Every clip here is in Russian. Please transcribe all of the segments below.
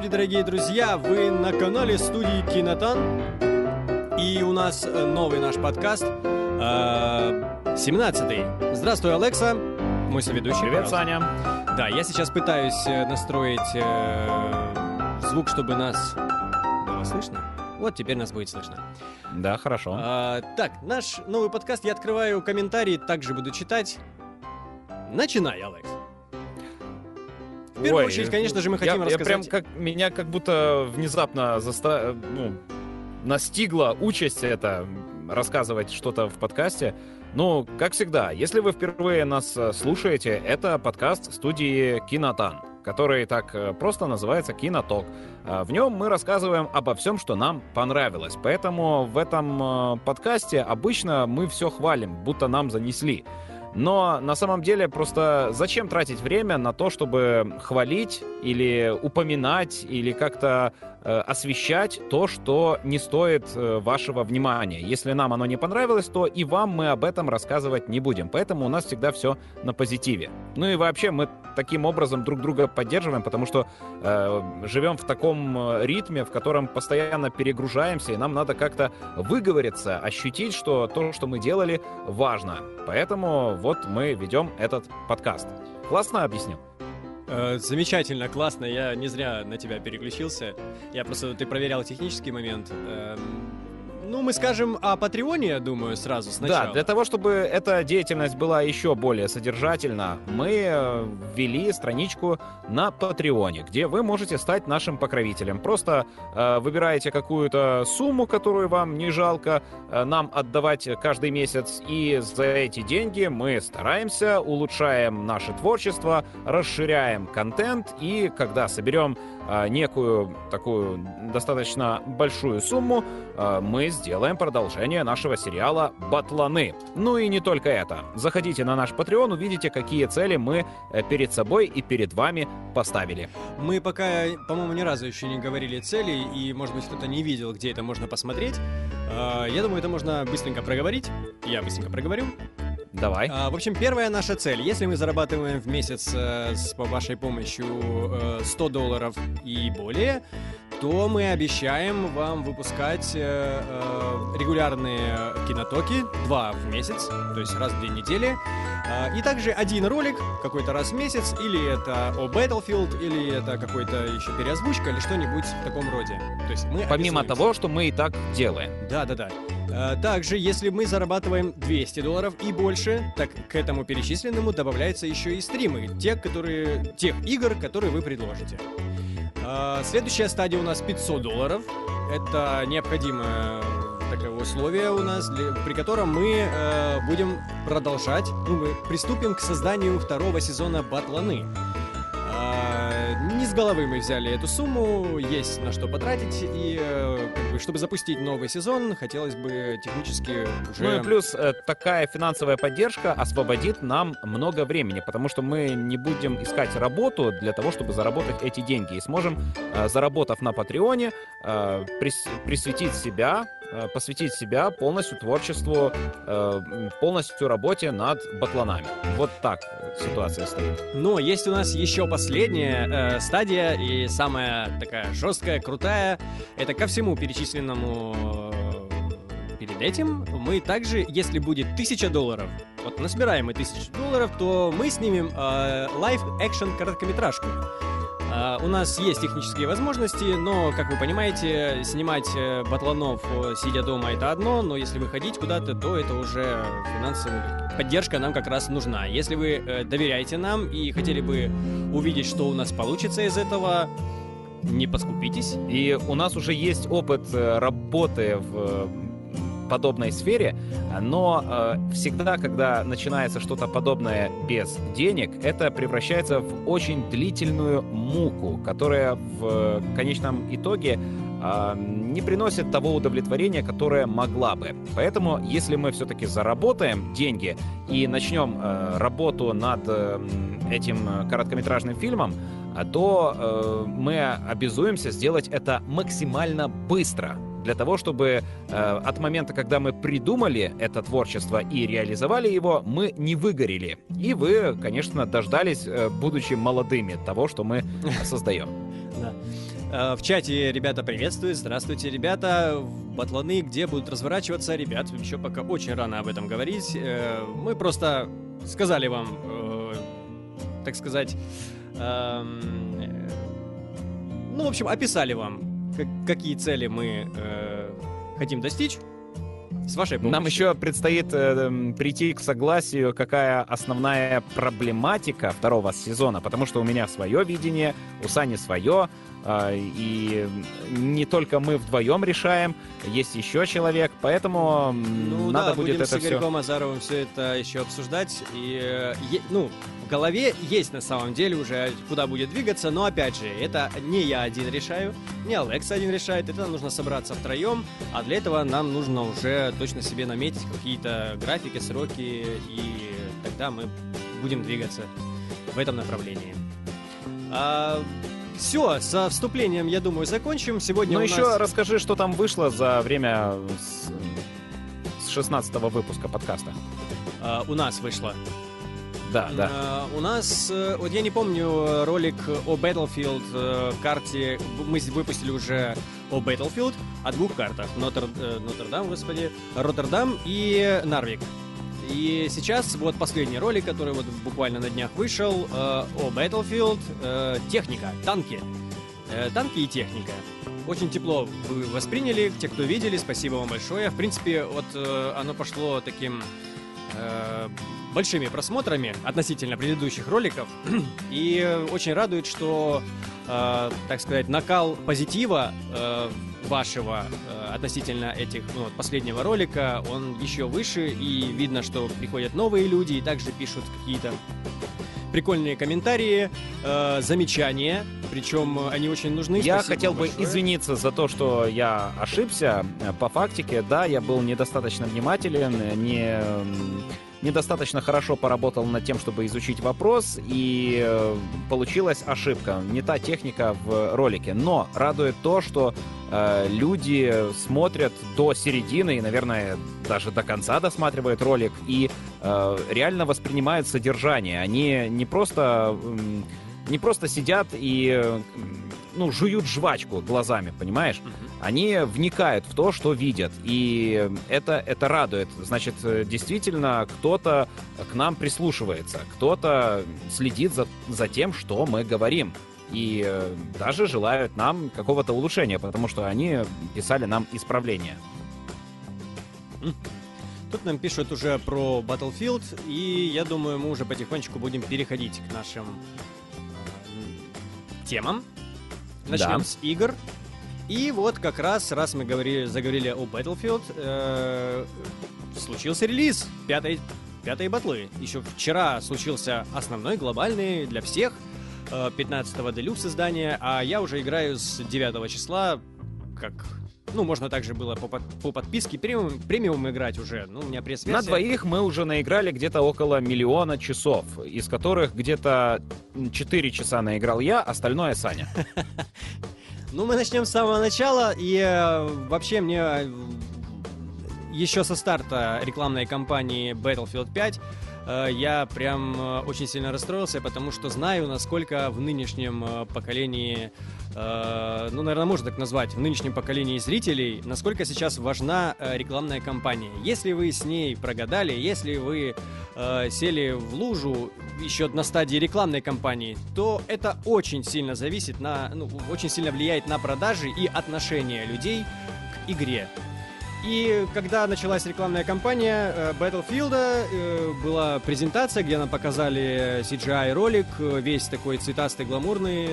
Здравствуйте, дорогие друзья! Вы на канале студии Кинотан. И у нас э, новый наш подкаст, э, 17-й. Здравствуй, Алекса, мой соведущий. Привет. Саня. Да, я сейчас пытаюсь э, настроить э, звук, чтобы нас было слышно. Вот теперь нас будет слышно. Да, хорошо. А, так, наш новый подкаст. Я открываю комментарии, также буду читать. Начинай, Алекс. В первую Ой, очередь, конечно же, мы я- хотим я, рассказать... прям как меня как будто внезапно заста... ну, настигла участь это рассказывать что-то в подкасте. Ну, как всегда, если вы впервые нас э, слушаете, это подкаст студии Кинотан, который так э, просто называется Киноток. А В нем мы рассказываем обо всем, что нам понравилось. Поэтому в этом э, подкасте обычно мы все хвалим, будто нам занесли. Но на самом деле просто зачем тратить время на то, чтобы хвалить или упоминать или как-то освещать то, что не стоит э, вашего внимания. Если нам оно не понравилось, то и вам мы об этом рассказывать не будем. Поэтому у нас всегда все на позитиве. Ну и вообще мы таким образом друг друга поддерживаем, потому что э, живем в таком э, ритме, в котором постоянно перегружаемся, и нам надо как-то выговориться, ощутить, что то, что мы делали, важно. Поэтому вот мы ведем этот подкаст. Классно объяснил? Э, замечательно, классно. Я не зря на тебя переключился. Я просто ты проверял технический момент. Ну, мы скажем о Патреоне, я думаю, сразу сначала. Да, для того, чтобы эта деятельность была еще более содержательна, мы э, ввели страничку на Патреоне, где вы можете стать нашим покровителем. Просто э, выбираете какую-то сумму, которую вам не жалко э, нам отдавать каждый месяц, и за эти деньги мы стараемся, улучшаем наше творчество, расширяем контент, и когда соберем некую такую достаточно большую сумму, э, мы сделаем продолжение нашего сериала «Батланы». Ну и не только это. Заходите на наш Patreon, увидите, какие цели мы э, перед собой и перед вами поставили. Мы пока, по-моему, ни разу еще не говорили цели, и, может быть, кто-то не видел, где это можно посмотреть. Э, Я думаю, это можно быстренько проговорить. Я быстренько проговорю. Давай. А, В общем, первая наша цель. Если мы зарабатываем в месяц э, с по вашей помощью э, 100 долларов и более, то мы обещаем вам выпускать э, э, регулярные кинотоки, два в месяц, то есть раз в две недели. А, И также один ролик какой-то раз в месяц, или это о Battlefield, или это какой-то еще переозвучка, или что-нибудь в таком роде. То есть мы Помимо того, что мы и так делаем. Да, да, да. А, Также, если мы зарабатываем 200 долларов и больше, так к этому перечисленному добавляются еще и стримы, те, которые, тех игр, которые вы предложите. А, Следующая стадия у нас 500 долларов. Это необходимое такое условие у нас, для- при котором мы э, будем продолжать, ну, мы приступим к созданию второго сезона Батланы. Не с головы мы взяли эту сумму, есть на что потратить, и э, как бы, чтобы запустить новый сезон, хотелось бы технически уже... Ну и плюс э, такая финансовая поддержка освободит нам много времени, потому что мы не будем искать работу для того, чтобы заработать эти деньги. И сможем, э, заработав на Патреоне, прис- присвятить себя, посвятить себя полностью творчеству, э, полностью работе над батланами. Вот так э, ситуация стоит. Но есть у нас еще последняя э, стадия, и самая такая жесткая, крутая. Это ко всему перечисленному э, перед этим мы также, если будет 1000 долларов, вот насобираем мы 1000 долларов, то мы снимем э, лайв-экшен короткометражку. А, у нас есть технические возможности, но, как вы понимаете, снимать э, батланов, э, сидя дома, это одно, но если выходить куда-то, то это уже финансовая поддержка нам как раз нужна. Если вы э, доверяете нам и хотели бы увидеть, что у нас получится из этого, не поскупитесь. И у нас уже есть опыт работы в подобной сфере, но э, всегда, когда начинается что-то подобное без денег, это превращается в очень длительную муку, которая в э, конечном итоге э, не приносит того удовлетворения, которое могла бы. Поэтому, если мы все-таки заработаем деньги и начнем э, работу над э, этим э, короткометражным фильмом, то э, мы обязуемся сделать это максимально быстро. Для того, чтобы э, от момента, когда мы придумали это творчество и реализовали его, мы не выгорели. И вы, конечно, дождались, э, будучи молодыми, того, что мы создаем. Да. Э, в чате ребята приветствуют. Здравствуйте, ребята. Батланы, где будут разворачиваться, ребят, еще пока очень рано об этом говорить. Э, мы просто сказали вам, э, так сказать, эм, ну, в общем, описали вам, какие цели мы хотим достичь. С вашей помощью. Нам еще предстоит э, прийти к согласию, какая основная проблематика второго сезона, потому что у меня свое видение, у Сани свое, э, и не только мы вдвоем решаем, есть еще человек, поэтому ну, надо да, будет будем это с Игорьком все... Азаровым все это еще обсуждать. И, э, ну, голове есть на самом деле уже куда будет двигаться, но опять же, это не я один решаю, не Алекс один решает, это нужно собраться втроем, а для этого нам нужно уже точно себе наметить какие-то графики, сроки, и тогда мы будем двигаться в этом направлении. А, все, со вступлением, я думаю, закончим. Сегодня Ну, еще нас... расскажи, что там вышло за время с, с 16 выпуска подкаста. А, у нас вышло да, да. Uh, у нас, uh, вот я не помню ролик о Battlefield uh, карте, мы выпустили уже о Battlefield о двух картах, Нотр, Нотр-Дам, господи, Роттердам и Нарвик. И сейчас вот последний ролик, который вот буквально на днях вышел, о Battlefield, техника, танки. танки и техника. Очень тепло вы восприняли, те, кто видели, спасибо вам большое. В принципе, вот оно пошло таким большими просмотрами относительно предыдущих роликов. И очень радует, что, э, так сказать, накал позитива э, вашего э, относительно этих ну, последнего ролика, он еще выше, и видно, что приходят новые люди и также пишут какие-то прикольные комментарии, э, замечания, причем они очень нужны. Я Спасибо хотел большое. бы извиниться за то, что я ошибся по фактике. Да, я был недостаточно внимателен, не недостаточно хорошо поработал над тем, чтобы изучить вопрос, и э, получилась ошибка. Не та техника в ролике. Но радует то, что э, люди смотрят до середины и, наверное, даже до конца досматривают ролик и э, реально воспринимают содержание. Они не просто, э, не просто сидят и ну, жуют жвачку глазами, понимаешь? Mm-hmm. Они вникают в то, что видят. И это, это радует. Значит, действительно, кто-то к нам прислушивается, кто-то следит за, за тем, что мы говорим. И э, даже желают нам какого-то улучшения, потому что они писали нам исправления. Тут нам пишут уже про Battlefield, и я думаю, мы уже потихонечку будем переходить к нашим э, темам. Начнем да. с игр. И вот как раз, раз мы говорили, заговорили о Battlefield, э, случился релиз пятой, пятой батлы. Еще вчера случился основной, глобальный для всех, э, 15-го делюкс издания, а я уже играю с 9 числа, как ну, можно также было по, по подписке премиум, премиум играть уже. Ну, у меня пресс На двоих мы уже наиграли где-то около миллиона часов, из которых где-то 4 часа наиграл я, остальное Саня. Ну, мы начнем с самого начала. И э, вообще мне э, еще со старта рекламной кампании Battlefield 5 Э, я прям э, очень сильно расстроился, потому что знаю, насколько в нынешнем э, поколении, ну, наверное, можно так назвать, в нынешнем поколении зрителей, насколько сейчас важна рекламная кампания. Если вы с ней прогадали, если вы сели в лужу еще на стадии рекламной кампании, то это очень сильно зависит на, ну, очень сильно влияет на продажи и отношение людей к игре. И когда началась рекламная кампания э, Battlefield, э, была презентация, где нам показали CGI-ролик, э, весь такой цветастый, гламурный,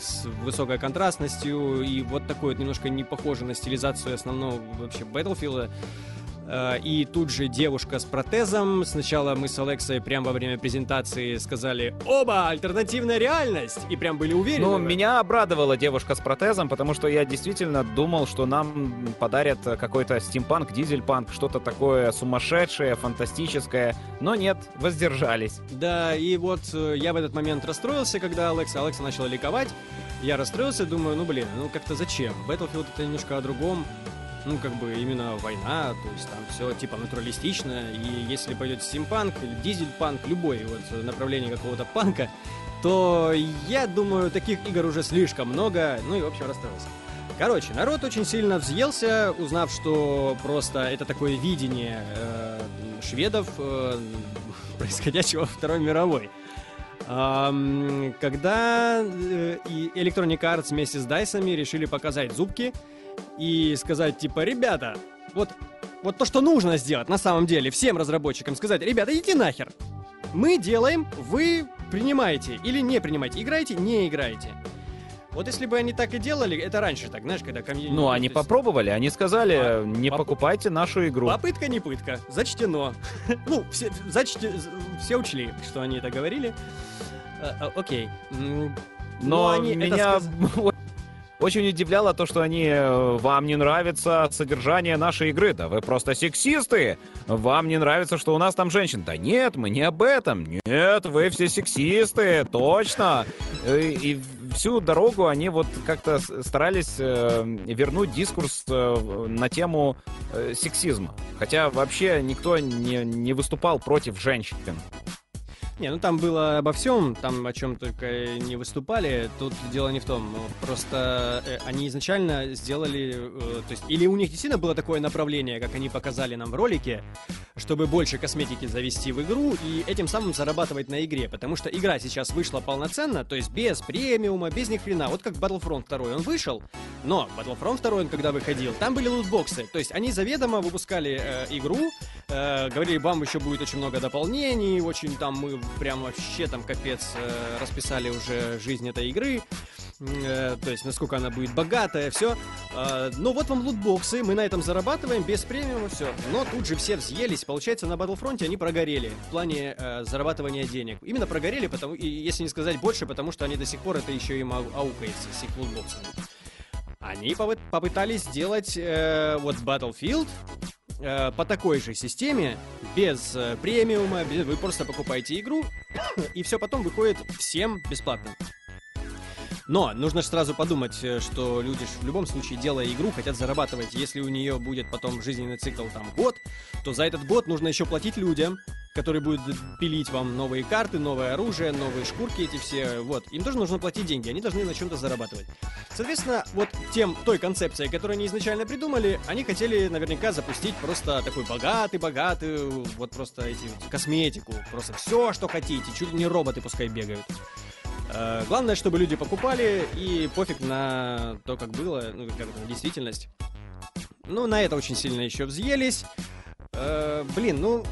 с высокой контрастностью, и вот такой вот немножко не похожий на стилизацию основного вообще Battlefield. Э, и тут же девушка с протезом. Сначала мы с Алексой прямо во время презентации сказали «Оба! Альтернативная реальность!» И прям были уверены. Ну, меня обрадовала девушка с протезом, потому что я действительно думал, что нам подарят какой-то стимпанк, дизельпанк, что-то такое сумасшедшее, фантастическое. Но нет, воздержались. Да, и вот э, я в этот момент расстроился, когда Алекса, Алекса начала ликовать. Я расстроился, думаю, ну блин, ну как-то зачем? Battlefield это немножко о другом ну, как бы именно война, то есть там все типа натуралистично, и если пойдет стимпанк или дизельпанк, любой вот направление какого-то панка, то я думаю, таких игр уже слишком много, ну и в общем расстроился. Короче, народ очень сильно взъелся, узнав, что просто это такое видение э, шведов э, происходящего Второй мировой. Эм, когда э, Electronic Arts вместе с Дайсами решили показать зубки и сказать, типа, ребята, вот, вот то, что нужно сделать на самом деле всем разработчикам, сказать, ребята, идите нахер. Мы делаем, вы принимаете или не принимаете, играете, не играете. Вот если бы они так и делали, это раньше так, знаешь, когда комьюнити... Ну, они есть попробовали, они сказали, А, не поп- покупайте нашу игру. Попытка не пытка, зачтено. ну, все, зачте- все учли, что они это говорили. А, а, окей. М, Но ну, они это меня сказ- очень удивляло то, что они э, вам не нравится содержание нашей игры. Да вы просто сексисты. Вам не нравится, что у нас там женщин. Да нет, мы не об этом. Нет, вы все сексисты, точно. Э, И всю дорогу они вот как-то старались э, вернуть дискурс на тему сексизма. Хотя вообще никто не, не выступал против женщин. Не, ну там было обо всем, там о чем только не выступали. Тут дело не в том. ну, Просто э, они изначально сделали, э, то есть, или у них действительно было такое направление, как они показали нам в ролике, чтобы больше косметики завести в игру и этим самым зарабатывать на игре. Потому что игра сейчас вышла полноценно, то есть без премиума, без ни хрена. Вот как Battlefront 2 он вышел, но Battlefront 2 он когда выходил, там были лутбоксы. То есть они заведомо выпускали э, игру, э, говорили, вам еще будет очень много дополнений, очень там мы прям вообще там капец э, расписали уже жизнь этой игры. Э, то есть, насколько она будет богатая, все. ну вот вам лутбоксы, мы на этом зарабатываем без премиума, все. Но тут же все взъелись. Получается, на Battlefront они прогорели в плане э, зарабатывания денег. Именно прогорели, потому, и, если не сказать больше, потому что они до сих пор это еще ау- аукается с их лутбоксами. Они попы- попытались сделать э, вот Battlefield э, по такой же системе, без э, премиума, без- вы просто покупаете игру, и все потом выходит всем бесплатно. Но нужно же сразу подумать, э, что люди в любом случае, делая игру, хотят зарабатывать. Если у нее будет потом жизненный цикл там год, то за этот год нужно еще платить людям, которые будут пилить вам новые карты, новое оружие, новые шкурки эти все. Вот. Им тоже нужно платить деньги, они должны на чем-то зарабатывать. Соответственно, вот тем, той концепцией, которую они изначально придумали, они хотели наверняка запустить просто такой богатый-богатый, вот просто эти вот косметику, просто все, что хотите, чуть ли не роботы пускай бегают. Э, Главное, чтобы люди покупали, и пофиг на то, как было, ну, как это, действительность. Ну, на это очень сильно еще взъелись. Э, блин, ну...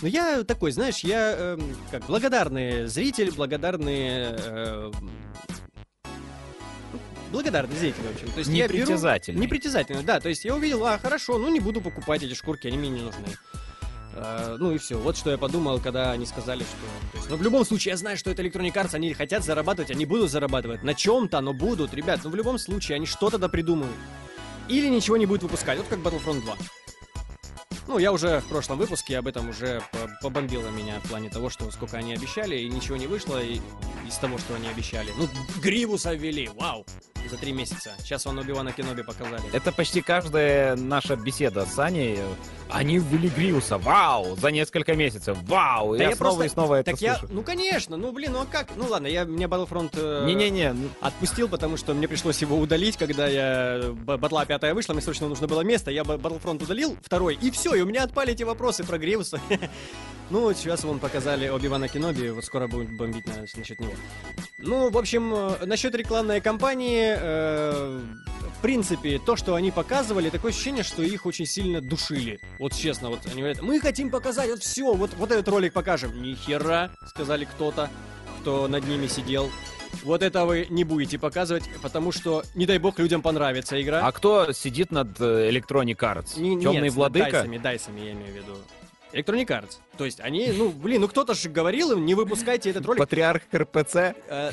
Ну, я такой, знаешь, я эм, как благодарный зритель, благодарный... э, благодарный зритель, в общем. То есть я беру... Непритязательный. Да. То есть я увидел, а, хорошо, ну не буду покупать эти шкурки, они мне не нужны. Э, ну и все. Вот что я подумал, когда они сказали, что... То есть, ну, в любом случае, я знаю, что это Electronic Arts, они хотят зарабатывать, они будут зарабатывать. На чем-то, но будут, ребят. Ну, в любом случае, они что-то да придумают. Или ничего не будут выпускать. Вот как Battlefront 2. Ну, я уже в прошлом выпуске об этом уже по- побомбило меня в плане того, что сколько они обещали, и ничего не вышло и- из того, что они обещали. Ну, Гривуса ввели, вау! За три месяца. Сейчас он Оби-Вана Кеноби показали. Это почти каждая наша беседа с Аней. Они ввели Гриуса, вау, за несколько месяцев, вау. Да я, я снова просто- и снова это Так я, слышу. ну конечно, ну блин, ну а как? Ну ладно, я мне Battlefront э, Не-не-не, ну, отпустил, потому что мне пришлось его удалить, когда я батла пятая вышла, мне срочно нужно было место, я Battlefront удалил второй, и все, и у меня отпали эти вопросы про Гривуса. Ну, сейчас вон показали Оби-Вана Кеноби, вот скоро будем бомбить на- насчет него. Ну, в общем, э, насчет рекламной кампании, э, в принципе, то, что они показывали, такое ощущение, что их очень сильно душили. Вот честно, вот они говорят, мы хотим показать вот все, вот, вот этот ролик покажем. Ни хера, сказали кто-то, кто над ними сидел. Вот это вы не будете показывать, потому что, не дай бог, людям понравится игра. а кто сидит над э, Electronic Arts? Не- Темный нет, с владыка? Дайсами, дайсами, я имею в виду. Electronic Arts. То есть они, ну, блин, ну кто-то же говорил им, не выпускайте этот ролик. Патриарх РПЦ? Э, э,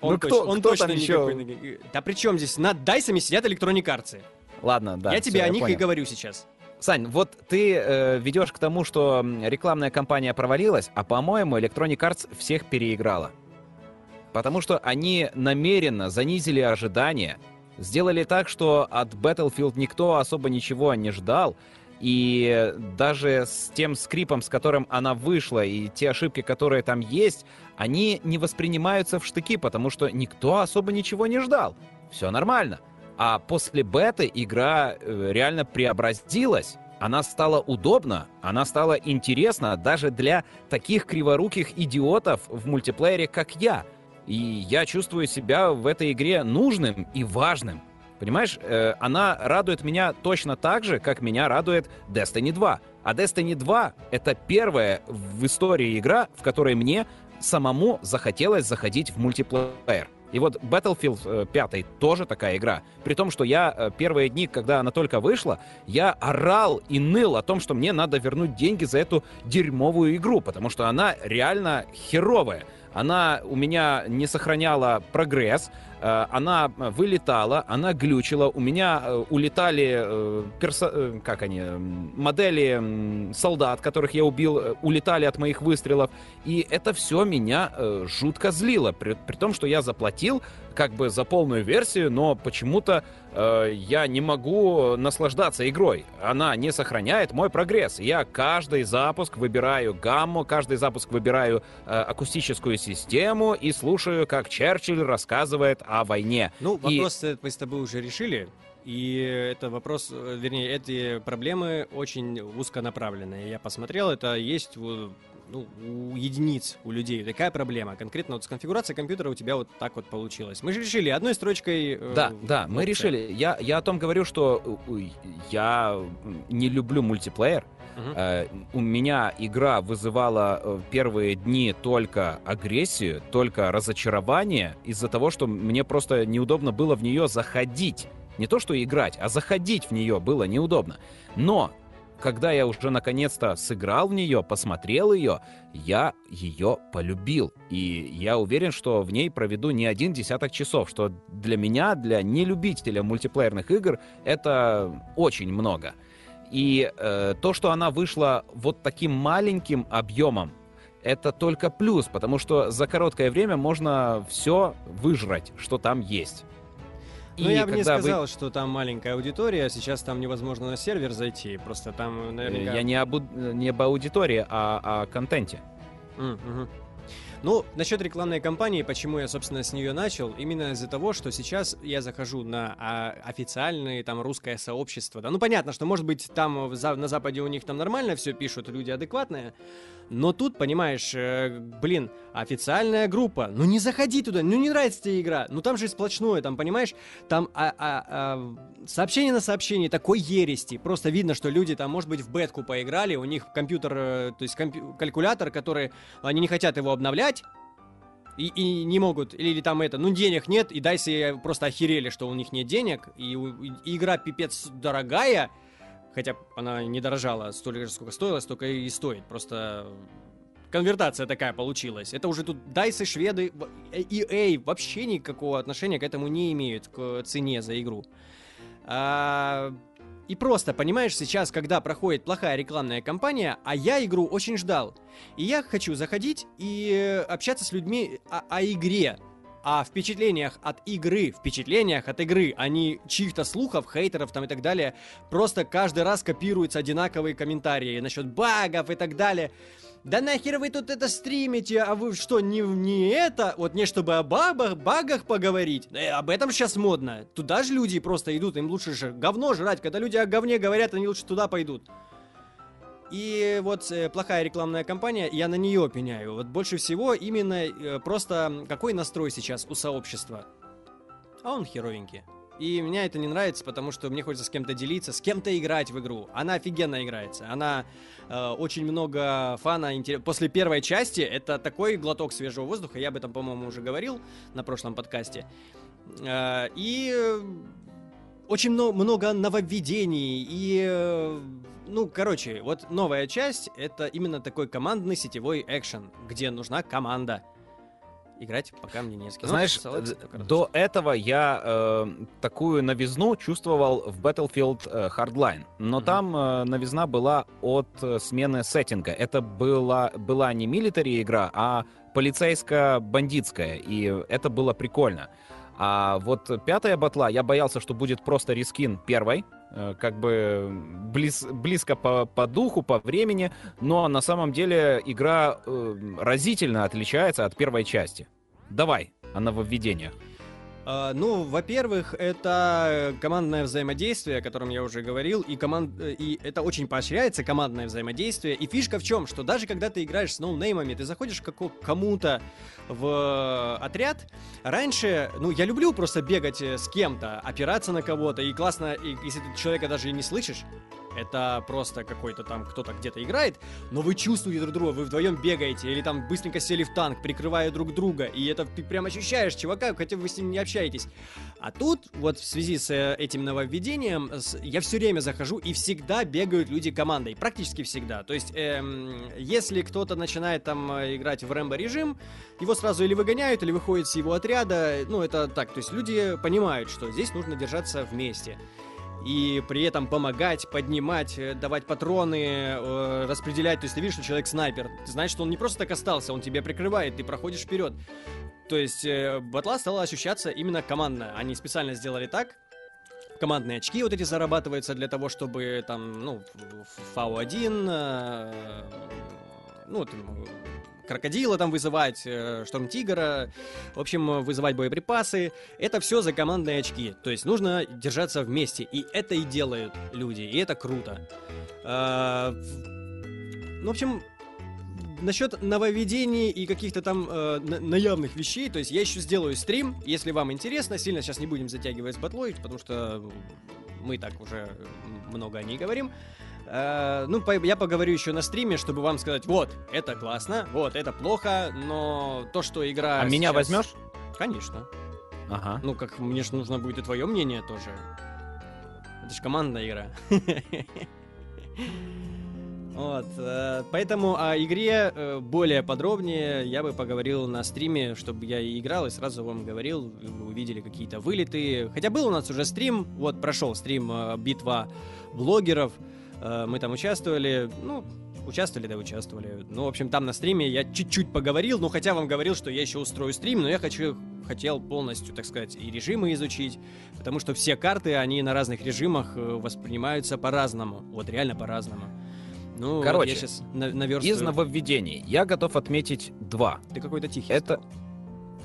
Он, Ну, кто- он кто точно там еще? Да при чем здесь? Над дайсами сидят Arts. Ладно, да. я тебе о них и понял. говорю сейчас. Сань, вот ты э, ведешь к тому, что рекламная кампания провалилась, а по-моему, Electronic Arts всех переиграла. Потому что они намеренно занизили ожидания, сделали так, что от Battlefield никто особо ничего не ждал, И даже с тем скрипом, с которым она вышла, и те ошибки, которые там есть, они не воспринимаются в штыки, потому что никто особо ничего не ждал. Все нормально. А после беты игра э, реально преобразилась. Она стала удобна, она стала интересна даже для таких криворуких идиотов в мультиплеере, как я. И я чувствую себя в этой игре нужным и важным. Понимаешь, э, она радует меня точно так же, как меня радует Destiny 2. А Destiny 2 — это первая в истории игра, в которой мне самому захотелось заходить в мультиплеер. И вот Battlefield 5 э, тоже такая игра. При том, что я э, первые дни, когда она только вышла, я орал и ныл о том, что мне надо вернуть деньги за эту дерьмовую игру, потому что она реально херовая. Она у меня не сохраняла прогресс, она вылетала, она глючила, у меня э, улетали э, персо... как они, модели солдат, которых я убил, улетали от моих выстрелов, и это все меня жутко злило, при, при том, что я заплатил как бы за полную версию, но почему-то э, я не могу наслаждаться игрой. Она не сохраняет мой прогресс. Я каждый запуск выбираю гамму, каждый запуск выбираю э, акустическую систему и слушаю, как Черчилль рассказывает о войне. Ну, вопрос и... мы с тобой уже решили. И это вопрос, э, вернее, эти проблемы очень узконаправленные. Я посмотрел, это есть ну, у единиц, у людей такая проблема. Конкретно вот с конфигурацией компьютера у тебя вот так вот получилось. Мы же решили одной строчкой... Э, да, да, мы решили. Я, я о том говорю, что я не люблю мультиплеер. Uh-huh. У меня игра вызывала э, первые дни только агрессию, только разочарование из-за того, что мне просто неудобно было в нее заходить. Не то, что играть, а заходить в нее было неудобно. Но когда я уже наконец-то сыграл в нее, посмотрел ее, я ее полюбил. И я уверен, что в ней проведу не один десяток часов, что для меня, для нелюбителя мультиплеерных игр, это очень много. И э, то, что она вышла вот таким маленьким объемом, это только плюс, потому что за короткое время можно все выжрать, что там есть. Ну, я бы не сказал, вы... что там маленькая аудитория, сейчас там невозможно на сервер зайти, просто там э, наверняка... Я не об, не об аудитории, а о контенте. Mm-hmm. Ну, насчет рекламной кампании, почему я, собственно, с нее начал, именно из-за того, что сейчас я захожу на а, официальное там русское сообщество. Да, ну понятно, что может быть там в, на Западе у них там нормально все пишут, люди адекватные, но тут, понимаешь, э, блин, официальная группа, ну не заходи туда, ну не нравится тебе игра, ну там же сплошное, там, понимаешь, там а, а, а, сообщение на сообщение такой ерести, просто видно, что люди там, может быть, в бетку поиграли, у них компьютер, э, то есть комп- калькулятор, который, они не хотят его обновлять, и, и не могут, или, или там это, ну денег нет, и дайсы просто охерели, что у них нет денег, и, и игра пипец дорогая, хотя она не дорожала столько же, сколько стоила, столько и стоит. Просто конвертация такая получилась. Это уже тут дайсы, шведы, EA вообще никакого отношения к этому не имеют, к цене за игру. А, и просто, понимаешь, сейчас, когда проходит плохая рекламная кампания, а я игру очень ждал. И я хочу заходить и общаться с людьми о, о игре о впечатлениях от игры, впечатлениях от игры, а не чьих-то слухов, хейтеров там и так далее. Просто каждый раз копируются одинаковые комментарии насчет багов и так далее. Да нахер вы тут это стримите, а вы что, не, не это? Вот не чтобы о бабах, багах поговорить. Э, об этом сейчас модно. Туда же люди просто идут, им лучше же говно жрать. Когда люди о говне говорят, они лучше туда пойдут. И вот э, плохая рекламная кампания, я на нее пеняю. Вот больше всего именно э, просто какой настрой сейчас у сообщества. А он херовенький. И меня это не нравится, потому что мне хочется с кем-то делиться, с кем-то играть в игру. Она офигенно играется. Она э, очень много фана. Интерес... После первой части это такой глоток свежего воздуха. Я об этом, по-моему, уже говорил на прошлом подкасте. Э, и очень много, много нововведений и э, ну, короче, вот новая часть — это именно такой командный сетевой экшен, где нужна команда. Играть пока мне не с кем. Знаешь, до этого я э, такую новизну чувствовал в Battlefield э, Hardline, но mm-hmm. там э, новизна была от э, смены сеттинга. Это была, была не милитари игра, а полицейско-бандитская, и это было прикольно. А вот пятая батла, я боялся, что будет просто рискин первой, э, как бы близ, близко по, по духу, по времени, но на самом деле игра э, разительно отличается от первой части. Давай о нововведениях. Uh, ну, во-первых, это командное взаимодействие, о котором я уже говорил, и, команд... и это очень поощряется, командное взаимодействие. И фишка в чем, что даже когда ты играешь с ноунеймами, ты заходишь к кому-то в отряд, раньше, ну, я люблю просто бегать э, с кем-то, опираться на кого-то, и классно, и, если ты человека даже и не слышишь, это просто какой-то там кто-то где-то играет, но вы чувствуете друг друга, вы вдвоем бегаете, или там быстренько сели в танк, прикрывая друг друга, и это ты прям ощущаешь чувака, хотя вы с ним не общаетесь. А тут, вот в связи с э, этим нововведением, я все время захожу, и всегда бегают люди командой, практически всегда. То есть, эм, если кто-то начинает там э, играть в Рэмбо режим, его сразу или выгоняют, или выходит с его отряда, ну это так, то есть люди понимают, что здесь нужно держаться вместе и при этом помогать, поднимать, э, давать патроны, э, распределять. То есть ты видишь, что человек снайпер, ты знаешь, что он не просто так остался, он тебя прикрывает, ты проходишь вперед. То есть э, батла стала ощущаться именно командно. Они специально сделали так, командные очки вот эти зарабатываются для того, чтобы там, ну, фау-1, э, ну, там, крокодила там вызывать, э, шторм тигра, в общем, вызывать боеприпасы. Это все за командные очки. То есть нужно держаться вместе. И это и делают люди. И это круто. А, ну, в общем, насчет нововведений и каких-то там э, наявных вещей, то есть я еще сделаю стрим, если вам интересно, сильно сейчас не будем затягивать с батлой, потому что мы так уже много о ней говорим. Э, ну, по, я поговорю еще на стриме, чтобы вам сказать, вот, это классно, вот, это плохо, но то, что игра... А сейчас... меня возьмешь? Конечно. Ага. Ну, как мне же нужно будет и твое мнение тоже. Это же командная игра. Вот, э, поэтому о игре э, более подробнее я бы поговорил на стриме, чтобы я и играл, и сразу вам говорил, вы увидели какие-то вылеты. Хотя был у нас уже стрим, вот прошел стрим э, битва блогеров, Э, мы там участвовали, ну, участвовали, да, участвовали. Ну, в общем, там на стриме я чуть-чуть поговорил, ну, хотя вам говорил, что я еще устрою стрим, но я хочу, хотел полностью, так сказать, и режимы изучить, потому что все карты, они на разных режимах э, воспринимаются по-разному, вот реально по-разному. Ну, Короче, вот я сейчас на наверстываю. из нововведений я готов отметить два. Ты какой-то тихий. Это...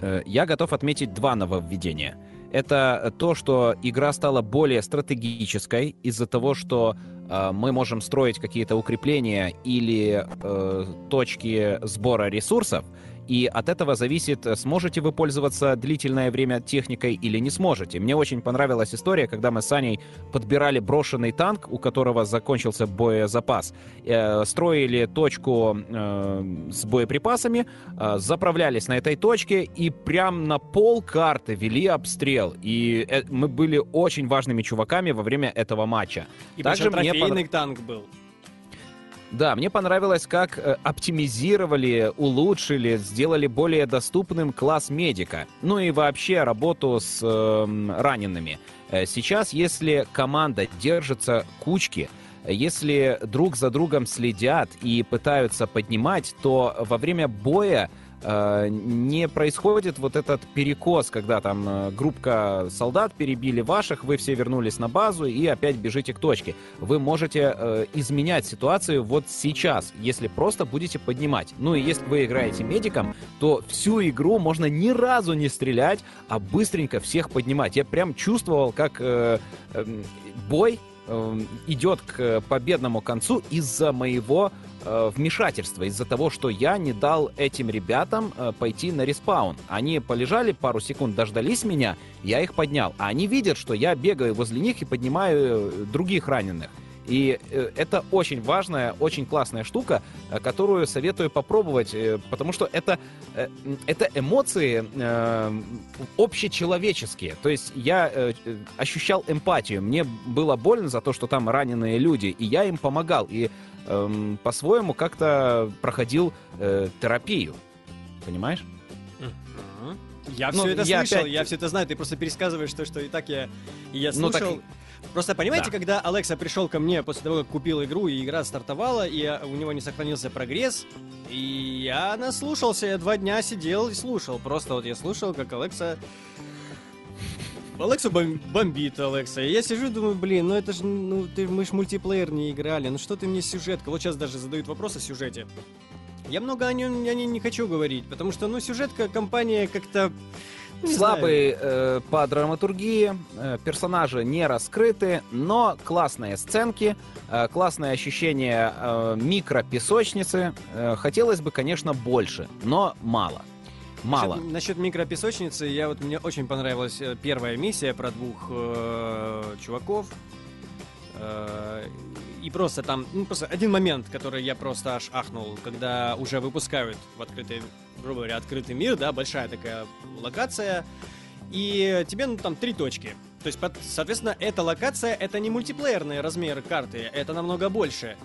Э, я готов отметить два нововведения. Это то, что игра стала более стратегической из-за того, что Э, мы можем строить какие-то укрепления или э, точки сбора ресурсов, и от этого зависит, сможете вы пользоваться длительное время техникой или не сможете. Мне очень понравилась история, когда мы с Аней подбирали брошенный танк, у которого закончился боезапас, э, строили точку э, с боеприпасами, э, заправлялись на этой точке и прям на пол карты вели обстрел. И э, мы были очень важными чуваками во время этого матча. И Также мне понрав... танк был. Да, мне понравилось, как э, оптимизировали, улучшили, сделали более доступным класс медика. Ну и вообще работу с э, ранеными. Сейчас, если команда держится кучки, если друг за другом следят и пытаются поднимать, то во время боя не происходит вот этот перекос, когда там э, группка солдат перебили ваших, вы все вернулись на базу и опять бежите к точке. Вы можете э, изменять ситуацию вот сейчас, если просто будете поднимать. Ну и если вы играете медиком, то всю игру можно ни разу не стрелять, а быстренько всех поднимать. Я прям чувствовал, как э, э, бой э, идет к победному концу из-за моего э, вмешательства из-за того, что я не дал этим ребятам э, пойти на респаун. Они полежали пару секунд, дождались меня, я их поднял. А они видят, что я бегаю возле них и поднимаю э, других раненых. И э, это очень важная, очень классная штука, э, которую советую попробовать, э, потому что это, это эмоции общечеловеческие. То есть я ощущал эмпатию. Мне было больно за то, что там раненые люди, и я им помогал. И эм, по-своему как-то проходил терапию. Понимаешь? Я ну, все это я слышал, опять... я все это знаю, ты просто пересказываешь то, что и так я, и я слушал. Ну, так... Просто понимаете, да. когда Алекса пришел ко мне после того, как купил игру, и игра стартовала, и у него не сохранился прогресс, и я наслушался, я два дня сидел и слушал. Просто вот я слушал, как Алекса Алекса бом- бомбит, Алекса. И я сижу, думаю, блин, ну это же, ну ты, мы ж мультиплеер не играли, ну что ты мне сюжетка? Вот сейчас даже задают вопрос о сюжете. Я много о нем о ней не хочу говорить, потому что, ну, сюжетка компания как-то... не Слабый э, по драматургии, э, персонажи не раскрыты, но классные сценки, э, классное ощущение э, микропесочницы. Э, хотелось бы, конечно, больше, но мало. Мало. Насчет, насчет микропесочницы, я вот мне очень понравилась э, первая миссия про двух э, чуваков. Э, и просто там, ну, просто один момент, который я просто аж ахнул, когда уже выпускают в открытый, грубо говоря, открытый мир, да, большая такая локация, и тебе, ну, там три точки. То есть, под- соответственно, эта локация, это не мультиплеерный размер карты, это намного больше.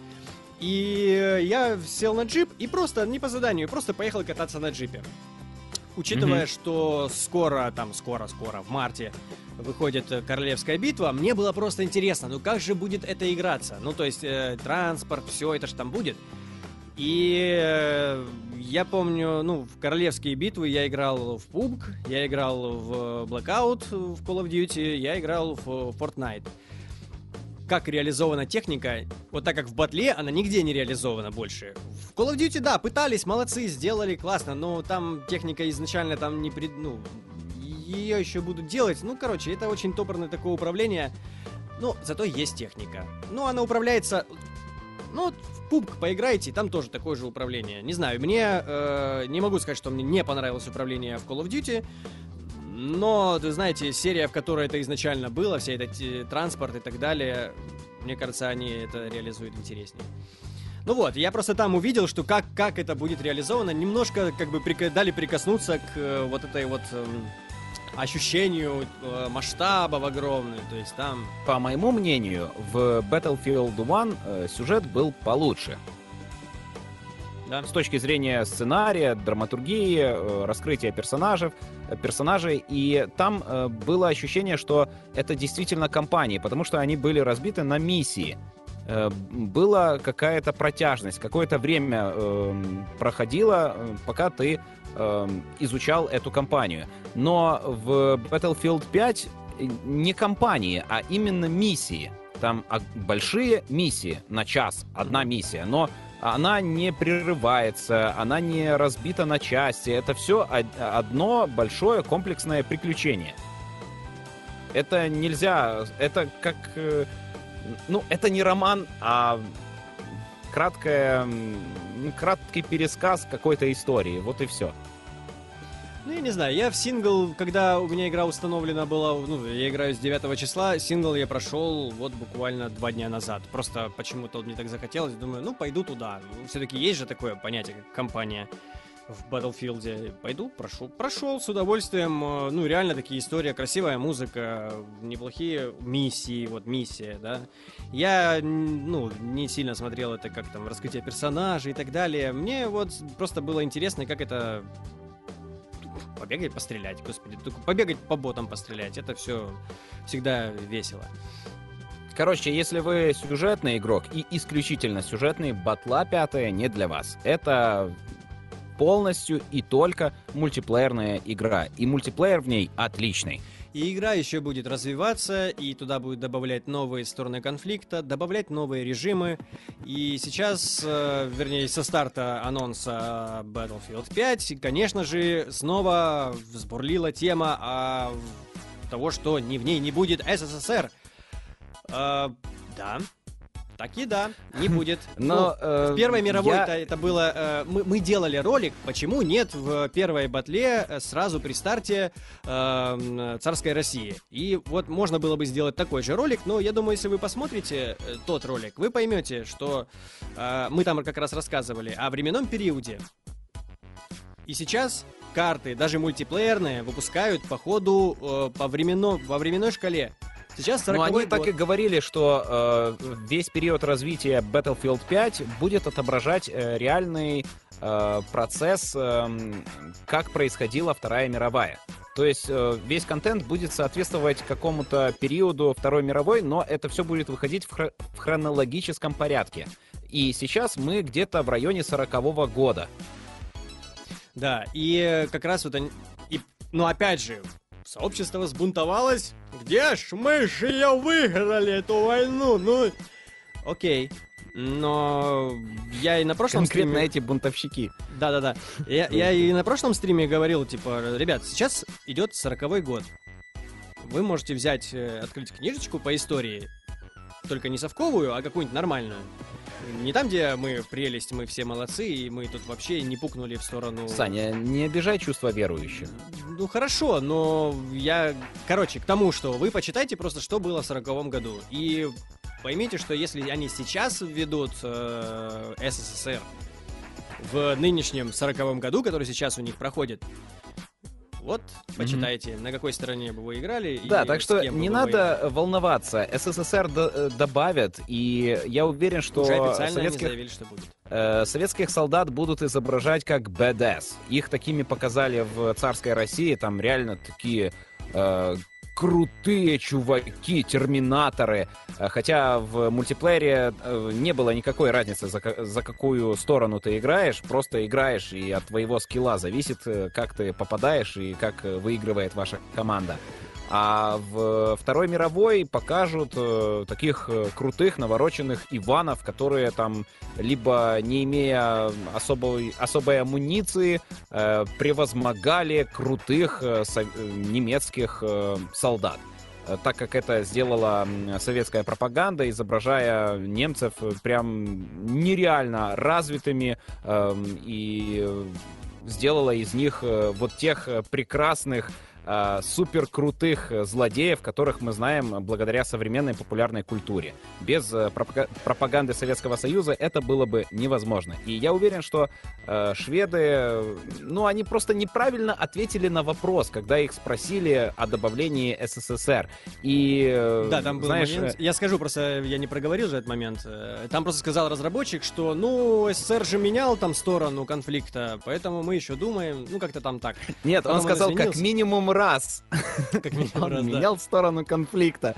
И я сел на джип и просто, не по заданию, просто поехал кататься на джипе. Учитывая, Мгм. что скоро, там, скоро-скоро, в марте выходит э, Королевская битва, мне было просто интересно, ну как же будет это играться? Ну, то есть, э, транспорт, все это же там будет. И э, я помню, ну, в королевские битвы я играл в PUBG, я играл в Blackout в Call of Duty, я играл в Fortnite. Как реализована техника, вот так как в батле она нигде не реализована больше. В Call of Duty, да, пытались, молодцы, сделали, классно, но там техника изначально там не пред... ну, ее еще будут делать. Ну, короче, это очень топорное такое управление. Ну, зато есть техника. Ну, она управляется... Ну, в PUBG поиграйте, там тоже такое же управление. Не знаю, мне... э, не могу сказать, что мне не понравилось управление в Call of Duty. Но, вы знаете, серия, в которой это изначально было, вся эта те- транспорт и так далее, мне кажется, они это реализуют интереснее. Ну вот, я просто там увидел, что как, как это будет реализовано, немножко как бы прика- дали прикоснуться к э, вот этой вот эм, ощущению э, масштабов огромных, то есть там... По моему мнению, в Battlefield 1 э, сюжет был получше. Да? С точки зрения сценария, драматургии, э, раскрытия персонажей, э, персонажей. И там э, было ощущение, что это действительно компании, потому что они были разбиты на миссии. Была какая-то протяжность, какое-то время э, проходило, пока ты э, изучал эту компанию. Но в Battlefield 5 не компании, а именно миссии. Там большие миссии на час, одна миссия, но она не прерывается, она не разбита на части. Это все одно большое комплексное приключение. Это нельзя, это как, э, ну, это не роман, а краткое, краткий пересказ какой-то истории. Вот и все. Ну, я не знаю, я в сингл, когда у меня игра установлена была, ну, я играю с 9 числа, сингл я прошел вот буквально два дня назад. Просто почему-то мне так захотелось, думаю, ну, пойду туда. все-таки есть же такое понятие, как компания в Battlefield. Пойду, прошел. Прошел с удовольствием. Ну, реально такие истории, красивая музыка, неплохие миссии, вот миссия, да. Я, ну, не сильно смотрел это, как там, раскрытие персонажей и так далее. Мне вот просто было интересно, как это побегать, пострелять, господи, только побегать по ботам пострелять, это все всегда весело. Короче, если вы сюжетный игрок и исключительно сюжетный, батла пятая не для вас. Это полностью и только мультиплеерная игра. И мультиплеер в ней отличный. И игра еще будет развиваться, и туда будет добавлять новые стороны конфликта, добавлять новые режимы. И сейчас, э, вернее, со старта анонса Battlefield 5, конечно же, снова взбурлила тема о того, что ни в ней не будет СССР. Э, да, так и да, не будет. Но э, В Первой мировой я- это, это было... э, мы, мы делали ролик, почему нет в первой батле э, сразу при старте э, м, царской России. И вот можно было бы сделать такой же ролик, но я думаю, если вы посмотрите э, тот ролик, вы поймете, что э, мы там как раз рассказывали о временном периоде. И сейчас карты, даже мультиплеерные, выпускают по ходу э, по временно, во временной шкале. Сейчас 40 Но они год. так и говорили, что э, весь период развития Battlefield 5 будет отображать э, реальный э, процесс, эм, как происходила Вторая мировая. То есть э, весь контент будет соответствовать какому-то периоду Второй мировой, но это все будет выходить в, хро- в хронологическом порядке. И сейчас мы где-то в районе 40-го года. Да, и э, как раз вот они... И, ну, опять же, сообщество взбунтовалось. Где ж мы же ее выиграли, эту войну? Ну, окей. Но я и на прошлом Конкретно стриме... эти бунтовщики. Да-да-да. Я, я и на прошлом стриме говорил, типа, ребят, сейчас идет сороковой год. Вы можете взять, э, открыть книжечку по истории, только не совковую, а какую-нибудь нормальную. Не там, где мы прелесть, мы все молодцы, и мы тут вообще не пукнули в сторону... Саня, не обижай чувства верующих. Ну хорошо, но я... Короче, к тому, что вы почитайте просто, что было в сороковом году. И поймите, что если они сейчас введут э, СССР в нынешнем сороковом году, который сейчас у них проходит, вот, почитайте, на какой стороне бы вы играли. Да, и так что не вы надо воевали. волноваться. СССР до- э, добавят, и я уверен, что Уже официально советских, заявили, что будет. э, советских солдат будут изображать как badass. Их такими показали в царской России, там реально такие э, крутые чуваки, терминаторы. Э, Хотя в мультиплеере э, не было никакой разницы, за, за какую сторону ты играешь. Просто играешь, и от твоего скилла зависит, э, как ты попадаешь и как выигрывает ваша команда. А в Второй мировой покажут э, таких э, крутых, навороченных Иванов, которые там, либо не имея особой, особой амуниции, э, превозмогали крутых немецких солдат. Так как это сделала советская пропаганда, изображая немцев прям нереально развитыми эм, и сделала из них вот тех прекрасных э, супер крутых э, злодеев, которых мы знаем благодаря современной популярной культуре. Без э, пропага- пропаганды Советского Союза это было бы невозможно. И я уверен, что э, шведы, ну, они просто неправильно ответили на вопрос, когда их спросили о добавлении СССР. И, э, Да, там был знаешь, момент. Я скажу просто, я не проговорил же этот момент. Там просто сказал разработчик, что, ну, СССР же менял там сторону конфликта, поэтому мы еще думаем, ну, как-то там так. нет, он потом он сказал как извинился. минимум раз. Как минимум раз, менял сторону конфликта.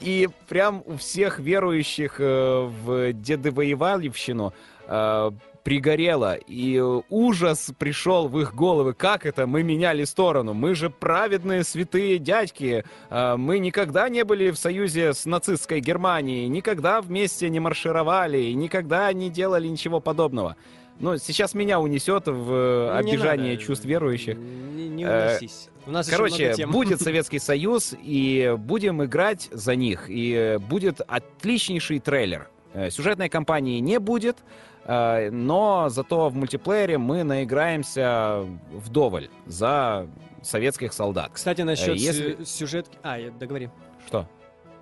И прям у всех верующих э, в дедовоевальщину э, пригорело. И ужас пришел в их головы. Как это? Мы меняли сторону. Мы же праведные святые дядьки. Э, мы никогда не были в союзе с нацистской Германией. Никогда вместе не маршировали. Никогда не делали ничего подобного. Но сейчас меня унесет в обижание чувств верующих. Не, не уносись. У нас Короче, будет Советский Союз, и будем играть за них. И будет отличнейший трейлер. Э, Сюжетной кампании не будет, э, но зато в мультиплеере мы наиграемся вдоволь за советских солдат. Кстати, насчет Э, если- сю- сюжетки... А, договори. Что?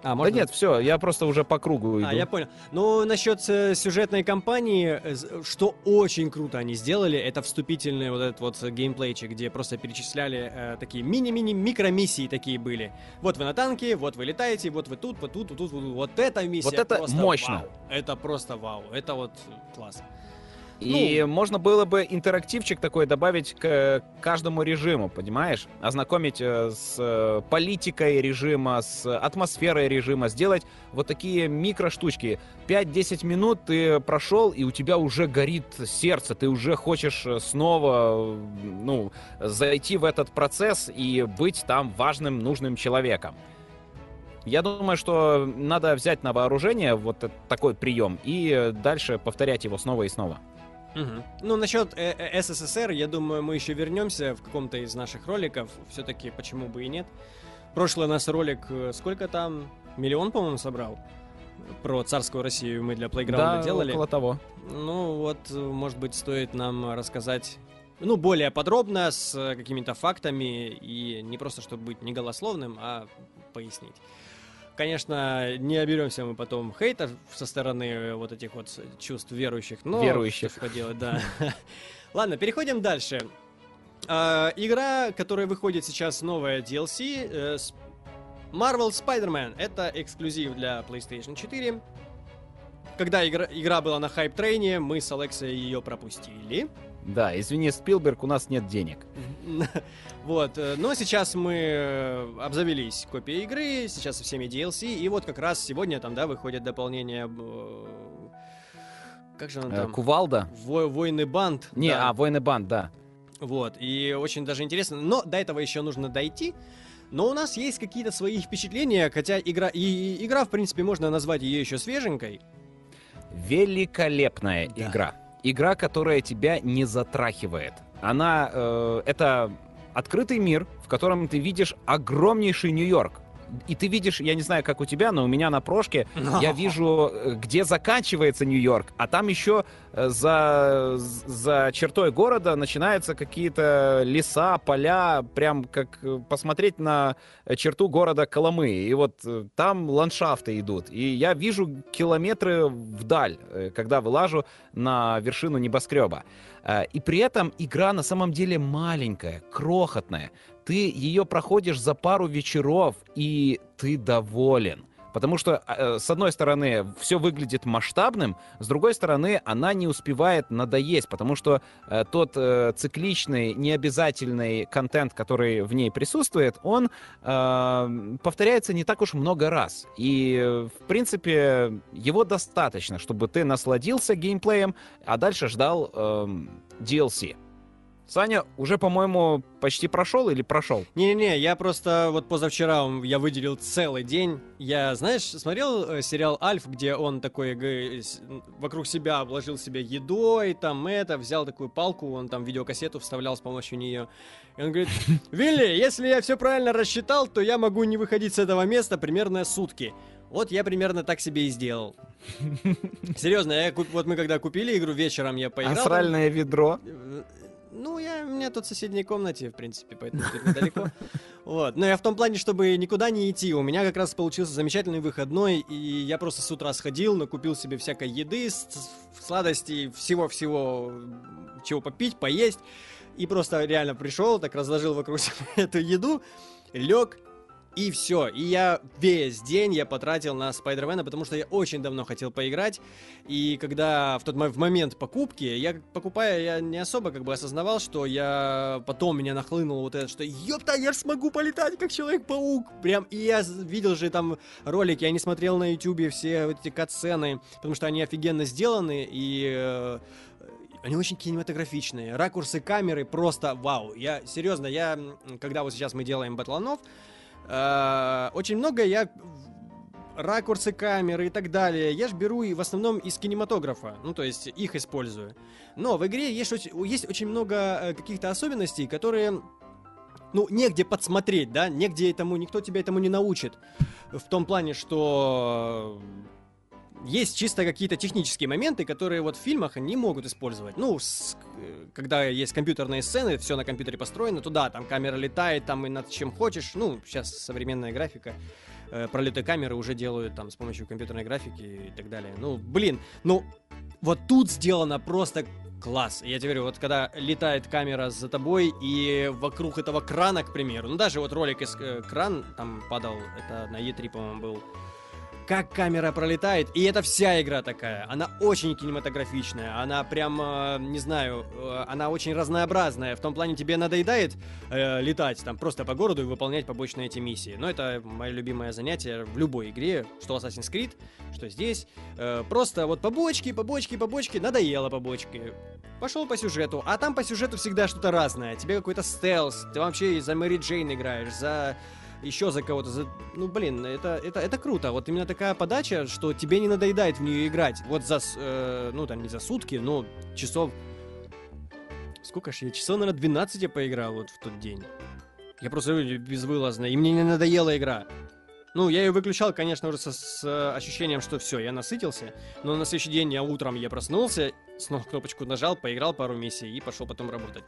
А, можно? Да нет, все, я просто уже по кругу иду. А, я понял. Ну, насчет э, сюжетной кампании, э, что очень круто они сделали, это вступительный вот этот вот геймплейчик, где просто перечисляли э, такие мини-мини микромиссии такие были. Вот вы на танке, вот вы летаете, вот вы тут, вот тут, вот тут, вот, тут. вот эта миссия Вот это мощно. вау. Это просто вау. Это вот класс. И Ну. можно было бы интерактивчик такой добавить к каждому режиму, понимаешь? Ознакомить э, с э, политикой режима, с атмосферой режима, сделать вот такие микроштучки. 5-10 минут ты прошел, и у тебя уже горит сердце, ты уже хочешь э, снова, ну, зайти в этот процесс и быть там важным, нужным человеком. Я думаю, что надо взять на вооружение вот такой прием и дальше повторять его снова и снова. Мгм. Ну, насчет э, э, СССР, я думаю, мы еще вернемся в каком-то из наших роликов. Все-таки, почему бы и нет. Прошлый у нас ролик, э, сколько там? Миллион, по-моему, собрал. Про царскую Россию мы для плейграунда да, делали. около того. Ну, вот, может быть, стоит нам рассказать, ну, более подробно, с какими-то фактами, и не просто, чтобы быть не голословным, а пояснить. Конечно, не оберемся мы потом хейта со стороны э, вот этих вот чувств верующих, но... Верующих. что поделать, да. Ладно, переходим дальше. А, игра, которая выходит сейчас, новая DLC, э, Marvel Spider-Man. Это эксклюзив для PlayStation 4. Когда игра, игра была на хайп-трейне, мы с Алексой ее пропустили. Да, извини, Спилберг, у нас нет денег. Вот, э, но сейчас мы э, обзавелись копией игры, сейчас со всеми DLC, и вот как раз сегодня там, да, выходит дополнение... э, Как же оно Э, там? Кувалда? Во- Войны банд. Не, да. а, Войны банд, да. Вот, и очень даже интересно. Но до этого еще нужно дойти. Но у нас есть какие-то свои впечатления, хотя игра, и, и игра, в принципе, можно назвать ее еще свеженькой. Великолепная да. игра. Игра, которая тебя не затрахивает. Она, э, это открытый мир, в котором ты видишь огромнейший Нью-Йорк и ты видишь, я не знаю, как у тебя, но у меня на прошке я вижу, э, где заканчивается Нью-Йорк, а там еще э, за, за чертой города начинаются какие-то леса, поля, прям как э, посмотреть на черту города Коломы. И вот там ландшафты идут. И я вижу километры вдаль, когда вылажу на вершину небоскреба. И при этом игра на самом деле маленькая, крохотная ты ее проходишь за пару вечеров, и ты доволен. Потому что, э, с одной стороны, все выглядит масштабным, с другой стороны, она не успевает надоесть, потому что э, тот э, цикличный, необязательный контент, который в ней присутствует, он э, повторяется не так уж много раз. И, в принципе, его достаточно, чтобы ты насладился геймплеем, а дальше ждал э, DLC. Саня уже, по-моему, почти прошел или прошел? Не-не-не, я просто вот позавчера я выделил целый день. Я, знаешь, смотрел э, сериал Альф, где он такой э, вокруг себя обложил себя едой, там это, взял такую палку, он там видеокассету вставлял с помощью нее. И он говорит, Вилли, если я все правильно рассчитал, то я могу не выходить с этого места примерно сутки. Вот я примерно так себе и сделал. Серьезно, я, вот мы когда купили игру вечером, я поиграл. Астральное ведро. Ну, я, у меня тут в соседней комнате, в принципе, поэтому тут недалеко. Вот. Но я в том плане, чтобы никуда не идти. У меня как раз получился замечательный выходной, и я просто с утра сходил, накупил себе всякой еды, сладостей, всего-всего, чего попить, поесть. И просто реально пришел, так разложил вокруг себя эту еду, лег, и все. И я весь день я потратил на Спайдермена, потому что я очень давно хотел поиграть. И когда в тот в момент покупки, я покупая, я не особо как бы осознавал, что я потом меня нахлынуло вот это, что ёпта, я же смогу полетать как Человек-паук. Прям, и я видел же там ролики, я не смотрел на ютубе все вот эти катсцены, потому что они офигенно сделаны, и э, они очень кинематографичные. Ракурсы камеры просто вау. Я серьезно, я когда вот сейчас мы делаем батланов, Э, очень много я ракурсы камеры и так далее, я же беру и в основном из кинематографа, ну то есть их использую. Но в игре есть, есть очень много э, каких-то особенностей, которые ну, негде подсмотреть, да, негде этому, никто тебя этому не научит. В том плане, что есть чисто какие-то технические моменты, которые вот в фильмах не могут использовать. Ну, с, э, когда есть компьютерные сцены, все на компьютере построено, то да, там камера летает, там и над чем хочешь. Ну, сейчас современная графика, э, пролеты камеры уже делают там с помощью компьютерной графики и так далее. Ну, блин, ну, вот тут сделано просто класс. Я тебе говорю, вот когда летает камера за тобой и вокруг этого крана, к примеру, ну даже вот ролик из э, кран там падал, это на E3, по-моему, был, как камера пролетает, и это вся игра такая. Она очень кинематографичная, она прям, э, не знаю, э, она очень разнообразная. В том плане тебе надоедает э, летать там просто по городу и выполнять побочные эти миссии. Но это мое любимое занятие в любой игре, что Assassin's Creed, что здесь. Э, просто вот побочки, побочки, побочки, надоело побочки. Пошел по сюжету, а там по сюжету всегда что-то разное. Тебе какой-то стелс, ты вообще за Мэри Джейн играешь, за еще за кого-то. За... Ну, блин, это, это, это круто. Вот именно такая подача, что тебе не надоедает в нее играть. Вот за, э, ну, там, не за сутки, но часов... Сколько ж я? Часов, наверное, 12 я поиграл вот в тот день. Я просто безвылазно, и мне не надоела игра. Ну, я ее выключал, конечно, уже со, с ощущением, что все, я насытился. Но на следующий день я утром я проснулся, снова кнопочку нажал, поиграл пару миссий и пошел потом работать.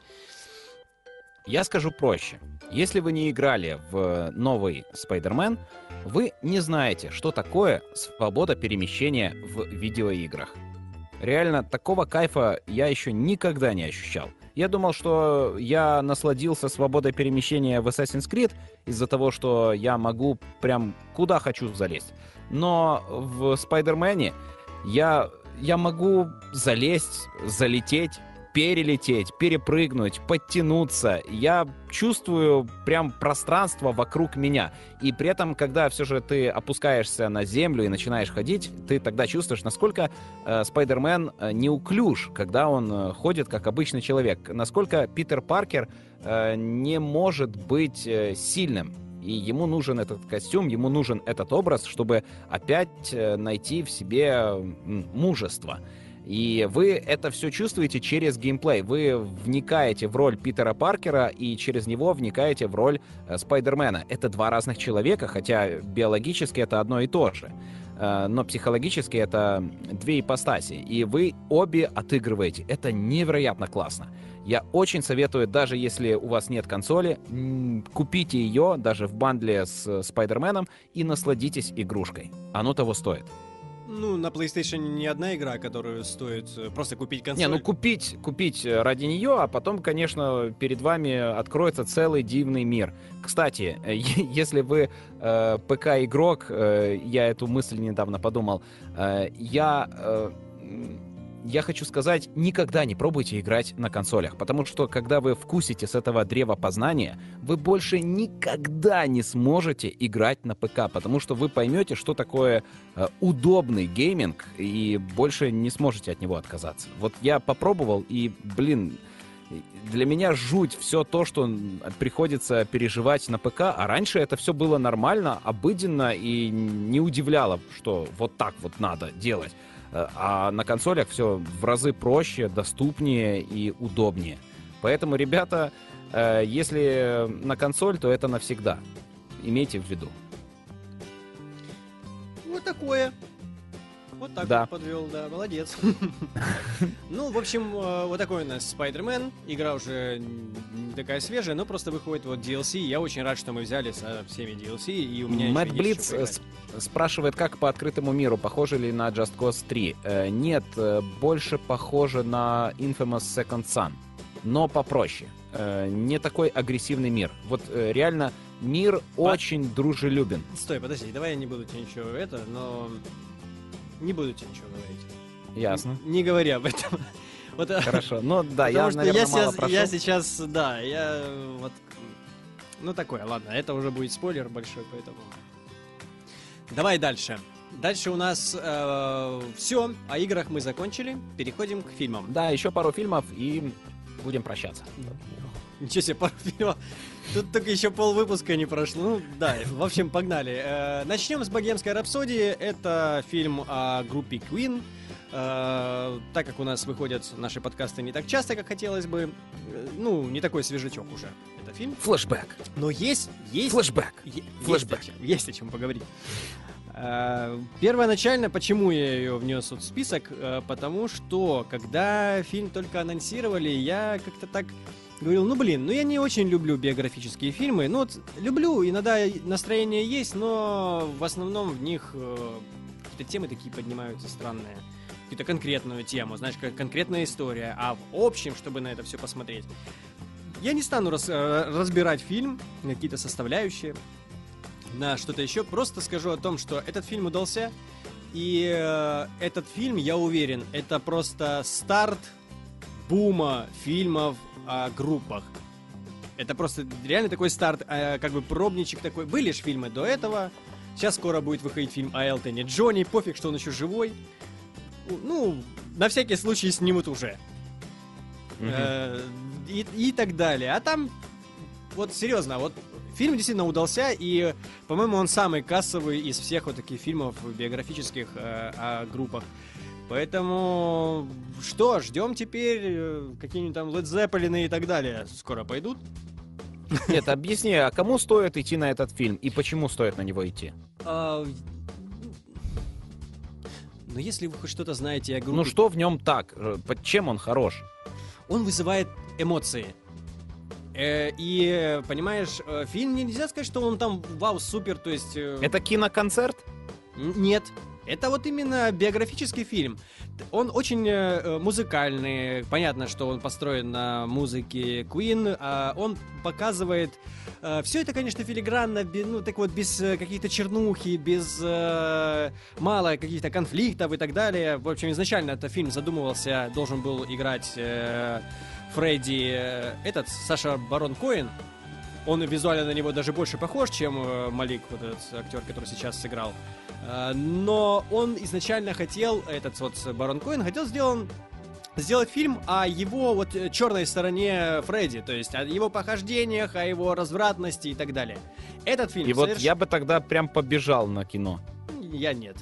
Я скажу проще. Если вы не играли в новый Spider-Man, вы не знаете, что такое свобода перемещения в видеоиграх. Реально, такого кайфа я еще никогда не ощущал. Я думал, что я насладился свободой перемещения в Assassin's Creed из-за того, что я могу прям куда хочу залезть. Но в Spider-Man я, я могу залезть, залететь перелететь, перепрыгнуть, подтянуться. Я чувствую прям пространство вокруг меня. И при этом, когда все же ты опускаешься на землю и начинаешь ходить, ты тогда чувствуешь, насколько э, Спайдермен э, неуклюж, когда он э, ходит как обычный человек. Насколько Питер Паркер э, не может быть э, сильным И ему нужен этот костюм, ему нужен этот образ, чтобы опять э, найти в себе мужество. И вы это все чувствуете через геймплей. Вы вникаете в роль Питера Паркера и через него вникаете в роль э, Спайдермена. Это два разных человека, хотя биологически это одно и то же. Э, но психологически это две ипостаси. И вы обе отыгрываете. Это невероятно классно. Я очень советую, даже если у вас нет консоли, купите ее даже в бандле с Спайдерменом и насладитесь игрушкой. Оно того стоит. Ну, на PlayStation не одна игра, которую стоит э, просто купить консоль. Не, ну купить, купить э, ради нее, а потом, конечно, перед вами откроется целый дивный мир. Кстати, если вы э, ПК-игрок, э, я эту мысль недавно подумал, э, я... Я хочу сказать, никогда не пробуйте играть на консолях, потому что когда вы вкусите с этого древа познания, вы больше никогда не сможете играть на ПК, потому что вы поймете, что такое э, удобный гейминг, и больше не сможете от него отказаться. Вот я попробовал, и, блин, для меня жуть все то, что приходится переживать на ПК, а раньше это все было нормально, обыденно и не удивляло, что вот так вот надо делать. А на консолях все в разы проще, доступнее и удобнее. Поэтому, ребята, э, если на консоль, то это навсегда. Имейте в виду. Вот такое. Вот так да. вот подвел, да, молодец. Ну, в общем, э, вот такой у нас Spider-Man. Игра уже не такая свежая, но просто выходит вот DLC. Я очень рад, что мы взяли со всеми DLC, и у меня Мэтт Блиц спрашивает, как по открытому миру, похоже ли на Just Cause 3. Э, нет, э, больше похоже на Infamous Second Son, но попроще. Не такой агрессивный мир. Вот реально мир По... очень дружелюбен. Стой, подожди, давай я не буду тебе ничего это, но не буду тебе ничего говорить. Ясно. Не, не говори об этом. Вот, э, Хорошо, ну да, я, наверное, я мало сейчас, я сейчас, да, я вот, ну такое, ладно, это уже будет спойлер большой, поэтому. Давай дальше. Дальше у нас э, все. О играх мы закончили. Переходим к фильмам. Да, еще пару фильмов и будем прощаться. Ничего себе, пару фильмов. Тут только еще пол выпуска не прошло. Ну, да, в общем, погнали. Э, начнем с «Богемской рапсодии». Это фильм о группе Queen. Э, так как у нас выходят наши подкасты не так часто, как хотелось бы, э, ну, не такой свежачок уже. Это фильм. Флэшбэк. Но есть, есть... Флэшбэк. Флэшбэк. Есть о, чем, есть о чем поговорить. Первоначально, почему я ее внес в список? Потому что, когда фильм только анонсировали, я как-то так говорил, ну блин, ну я не очень люблю биографические фильмы. Ну вот люблю, иногда настроение есть, но в основном в них э, какие-то темы такие поднимаются странные. Какую-то конкретную тему, знаешь, как конкретная история. А в общем, чтобы на это все посмотреть. Я не стану раз, э, разбирать фильм, какие-то составляющие, на что-то еще. Просто скажу о том, что этот фильм удался. И э, этот фильм, я уверен, это просто старт бума фильмов о группах. Это просто реально такой старт, э, как бы пробничек такой. Были же фильмы до этого. Сейчас скоро будет выходить фильм о Элтоне Джонни. Пофиг, что он еще живой. Ну, на всякий случай снимут уже. Э, и, и так далее. А там, вот серьезно, вот фильм действительно удался, и, по-моему, он самый кассовый из всех вот таких фильмов биографических э, о группах. Поэтому что, ждем теперь э, какие-нибудь там Led Zeppelin и так далее. Скоро пойдут. Нет, объясни, а кому стоит идти на этот фильм и почему стоит на него идти? А... Но если вы хоть что-то знаете о группе... Ну что в нем так? Э, под чем он хорош? Он вызывает эмоции. Э, и, понимаешь, фильм нельзя сказать, что он там вау, супер, то есть... Это киноконцерт? Нет, это вот именно биографический фильм. Он очень э, музыкальный. Понятно, что он построен на музыке Queen. А он показывает... Э, все это, конечно, филигранно, ну, так вот, без э, каких-то чернухи, без э, мало каких-то конфликтов и так далее. В общем, изначально этот фильм задумывался, должен был играть э, Фредди, э, этот, Саша Барон Коэн. Он визуально на него даже больше похож, чем э, Малик, вот этот актер, который сейчас сыграл. Э, но он изначально хотел, этот вот Барон Коин, хотел сделан сделать фильм о его вот э, черной стороне Фредди, то есть о его похождениях, о его развратности и так далее. Этот фильм И вот соверш- я бы тогда прям побежал на кино. я нет.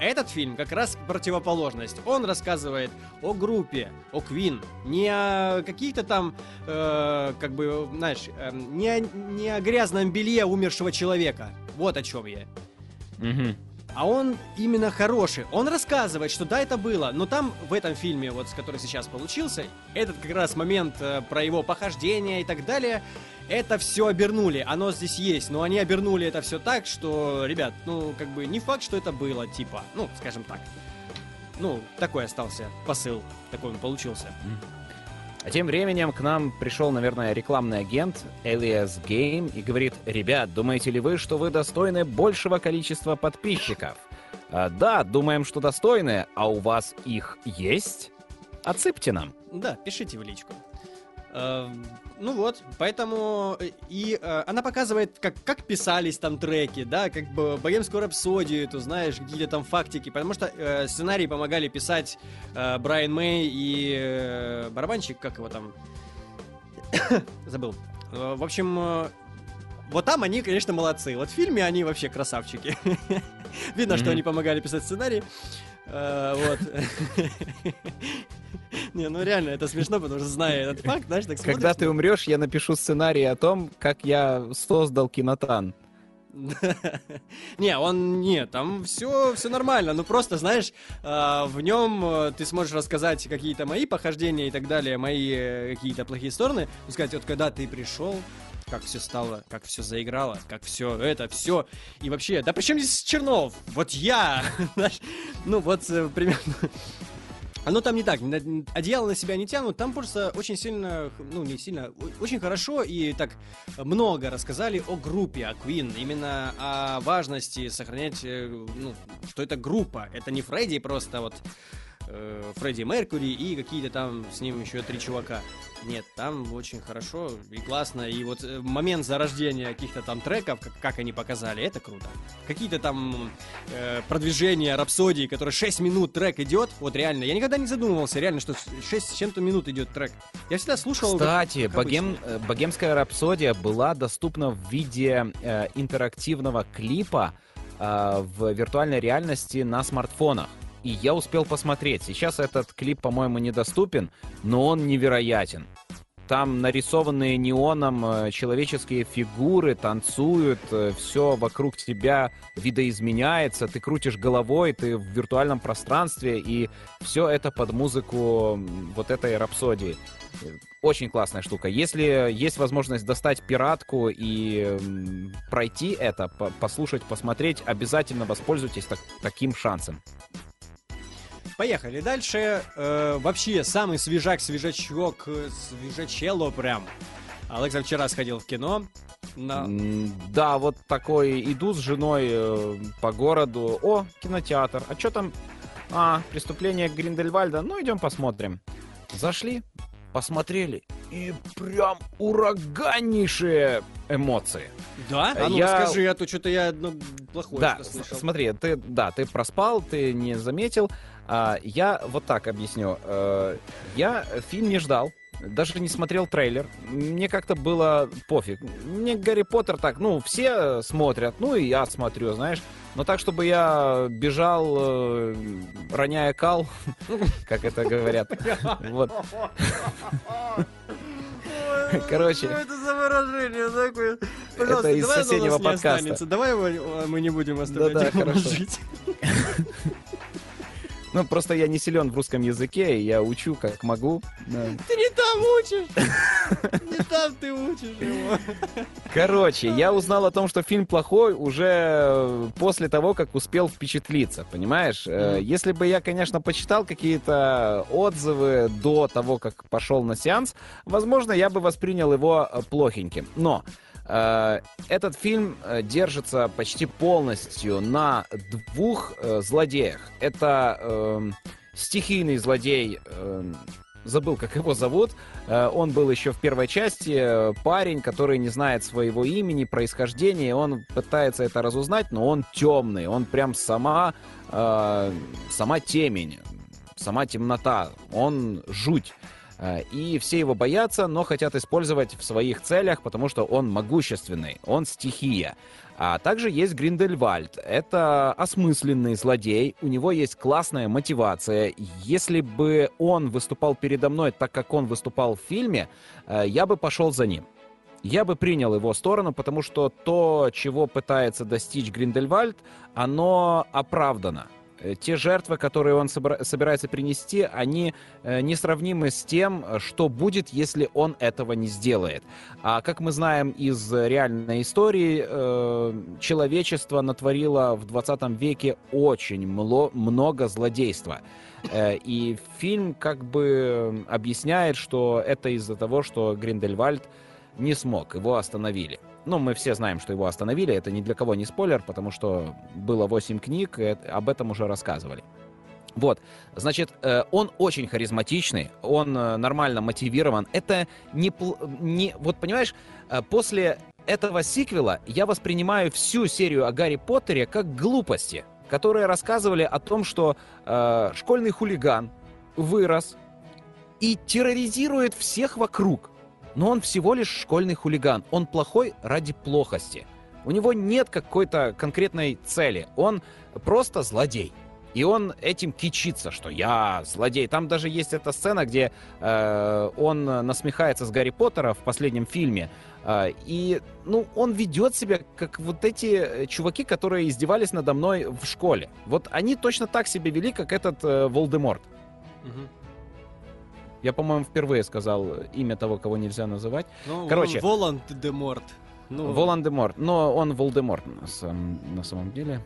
Этот фильм как раз противоположность. Он рассказывает о группе, о Квин, не о каких-то там, э, как бы, знаешь, э, не, о, не о грязном белье умершего человека. Вот о чем я. Мгм. А он именно хороший. Он рассказывает, что да, это было, но там в этом фильме, вот, с который сейчас получился, этот как раз момент э, про его похождение и так далее, это все обернули. Оно здесь есть, но они обернули это все так, что, ребят, ну, как бы не факт, что это было, типа, ну, скажем так. Ну, такой остался посыл, такой он получился. А тем временем к нам пришел, наверное, рекламный агент Elias Game и говорит, ребят, думаете ли вы, что вы достойны большего количества подписчиков? «А, да, думаем, что достойны, а у вас их есть? Отсыпьте нам. Да, пишите в личку. Ну вот, поэтому э, и э, она показывает, как, как писались там треки, да, как бы богемскую рапсодию, ты знаешь, какие-то там фактики, потому что э, сценарий помогали писать э, Брайан Мэй и э, барабанщик, как его там, забыл. Э, в общем, э, вот там они, конечно, молодцы. Вот в фильме они вообще красавчики. Видно, что Мгм. они помогали писать сценарий. Э, Вот. Не, ну реально, это смешно, потому что зная этот факт, знаешь, так смотришь, Когда ты умрешь, я напишу сценарий о том, как я создал кинотан. Не, он не, там все, все нормально. Ну просто, знаешь, а, в нем э, ты сможешь рассказать какие-то мои похождения и так далее, мои э, какие-то плохие стороны. Сказать, вот когда ты пришел, как все стало, как все заиграло, как все это, все. И вообще, да при чем здесь Чернов? Вот я! Ну вот э, примерно. Оно там не так, одеяло на себя не тянут, там просто очень сильно, ну не сильно, очень хорошо и так много рассказали о группе, о Queen, именно о важности сохранять, э, ну, что это группа, это не Фредди просто вот э, Фредди Меркьюри и какие-то там с ним еще три чувака. Нет, там очень хорошо и классно, и вот э, момент зарождения каких-то там треков, как, как они показали, это круто. Какие-то там э, продвижения рапсодии, которые 6 минут трек идет, вот реально, я никогда не задумывался, реально, что 6 с чем-то минут идет трек. Я всегда слушал... как- Кстати, как богем, э, богемская рапсодия была доступна в виде э, интерактивного клипа э, в виртуальной реальности на смартфонах. И я успел посмотреть. Сейчас этот клип, по-моему, недоступен, но он невероятен. Там нарисованные неоном э, человеческие фигуры танцуют, все вокруг тебя видоизменяется, ты крутишь головой, ты в виртуальном пространстве, и все это под музыку вот этой рапсодии. Очень классная штука. Если есть возможность достать пиратку и пройти это, по- послушать, посмотреть, обязательно воспользуйтесь так- таким шансом. Поехали дальше. Э, вообще, самый свежак-свежачок, э, свежачело прям. Алекса вчера сходил в кино. М, Да, вот такой иду с женой э, по городу. О, кинотеатр. А что там? А, преступление Гриндельвальда. Ну, идем посмотрим. Зашли, посмотрели. И прям ураганнейшие эмоции. Да? А ну Я- расскажи, а то что-то я одно плохое Да, слышал. смотри, ты, да, ты проспал, ты не заметил. А, я вот так объясню. Э, я фильм не ждал, даже не смотрел трейлер. Мне как-то было пофиг. Мне Гарри Поттер так, ну, все смотрят, ну и я смотрю, знаешь. Но так, чтобы я бежал, э, роняя кал, как это говорят. Вот. Короче. Что это за выражение такое? Это Пожалуйста, из давай соседнего подкаста. останется. Давай его, э, мы не будем оставлять его хорошо. жить. Ну, просто я не силен в русском языке, и я учу как могу. Да. Ты не там учишь! Не там ты учишь его. Короче, я узнал о том, что фильм плохой уже э, после того, как успел впечатлиться, понимаешь? Э. Если бы я, конечно, почитал какие-то отзывы до того, как пошел на сеанс, возможно, я бы воспринял его э, плохеньким. Но этот фильм э, держится почти полностью на двух э, злодеях. Это эм, стихийный злодей... эм, Забыл, как его зовут. Э, Он был еще в первой части. э, Парень, который не знает своего имени, происхождения. Он пытается это разузнать, но он темный. Он прям сама, э, сама темень. сама темнота, он жуть. Э, и все его боятся, но хотят использовать в своих целях, потому что он могущественный, он стихия. А также есть Гриндельвальд. Это осмысленный злодей, у него есть классная мотивация. Если бы он выступал передо мной так, как он выступал в фильме, э, я бы пошел за ним. Я бы принял его сторону, потому что то, чего пытается достичь Гриндельвальд, оно оправдано. Э, те жертвы, которые он собирается принести, они э, несравнимы с тем, что будет, если он этого не сделает. А как мы знаем из реальной истории, э, человечество натворило в 20 веке очень много злодейства. И фильм как бы объясняет, что это из-за того, что Гриндельвальд не смог, его остановили. Ну, мы все знаем, что его остановили, это ни для кого не спойлер, потому что было 8 книг, и об этом уже рассказывали. Вот, значит, э, он очень харизматичный, он э, нормально мотивирован. Это не, не... Вот, понимаешь, э, после этого сиквела я воспринимаю всю серию о Гарри Поттере как глупости, которые рассказывали о том, что э, школьный хулиган вырос и терроризирует всех вокруг но он всего лишь школьный хулиган. Он плохой ради плохости. У него нет какой-то конкретной цели. Он просто злодей. И он этим кичится, что я злодей. Там даже есть эта сцена, где э, он насмехается с Гарри Поттера в последнем фильме. Э, и, ну, он ведет себя, как вот эти чуваки, которые издевались надо мной в школе. Вот они точно так себя вели, как этот э, Волдеморт. Угу. Я, по-моему, впервые сказал имя того, кого нельзя называть. Ну, Короче, Волан-де-Морт. Ну... Волан-де-Морт, но он Волдеморт на самом, на самом деле.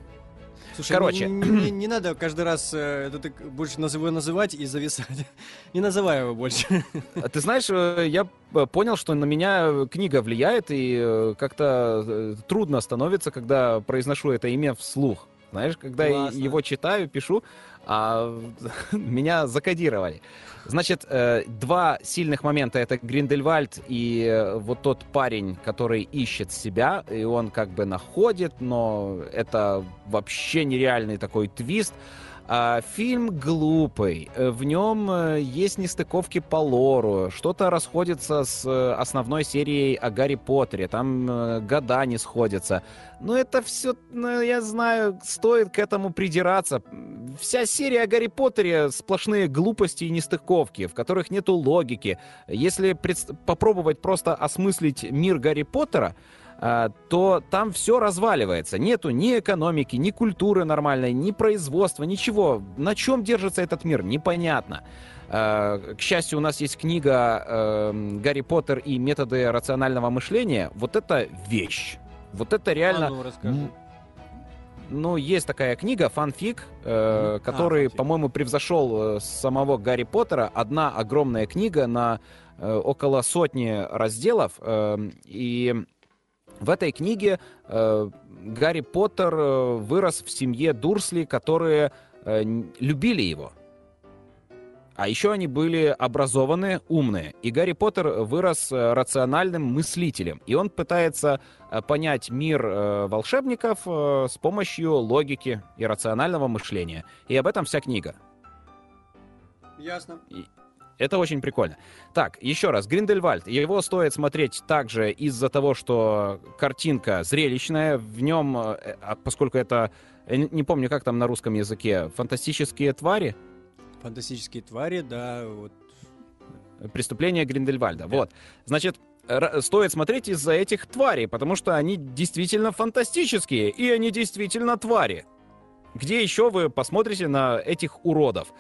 Слушай, Короче. Не, не, не надо каждый раз э, это ты больше его называть и зависать. не называй его больше. А ты знаешь, э, я понял, что на меня книга влияет, и э, как-то э, трудно становится, когда произношу это имя вслух. Знаешь, когда Классно. я его читаю, пишу, а меня закодировали. Значит, э, два сильных момента это Гриндельвальд и э, вот тот парень, который ищет себя, и он как бы находит, но это вообще нереальный такой твист. А, фильм глупый, э, в нем э, есть нестыковки по лору, что-то расходится с э, основной серией о Гарри Поттере, там года не сходятся. Но это все, ну, я знаю, стоит к этому придираться. Вся серия о Гарри Поттере сплошные глупости и нестыковки, в которых нету логики. Если пред... попробовать просто осмыслить мир Гарри Поттера, то там все разваливается. Нету ни экономики, ни культуры нормальной, ни производства, ничего. На чем держится этот мир, непонятно. А, к счастью, у нас есть книга э, «Гарри Поттер и методы рационального мышления». Вот это вещь. Вот это реально... А ну, расскажи. Ну, есть такая книга, фанфик, э, который, а, по-моему, превзошел э, самого Гарри Поттера. Одна огромная книга на э, около сотни разделов. Э, и в этой книге э, Гарри Поттер э, вырос в семье Дурсли, которые э, любили его. А еще они были образованные, умные. И Гарри Поттер вырос э, рациональным мыслителем. И он пытается э, понять мир волшебников с помощью логики и рационального мышления. И об этом вся книга. Ясно. И, это очень прикольно. Так, еще раз, Гриндельвальд. Его стоит смотреть также из-за того, что картинка зрелищная. В нем, э, а поскольку это, я не помню, как там на русском языке, фантастические твари? Фантастические твари, да, вот. Преступление Гриндельвальда. Да. Вот. Значит, стоит смотреть из-за этих тварей, потому что они действительно фантастические, и они действительно твари. Где еще вы посмотрите на этих уродов?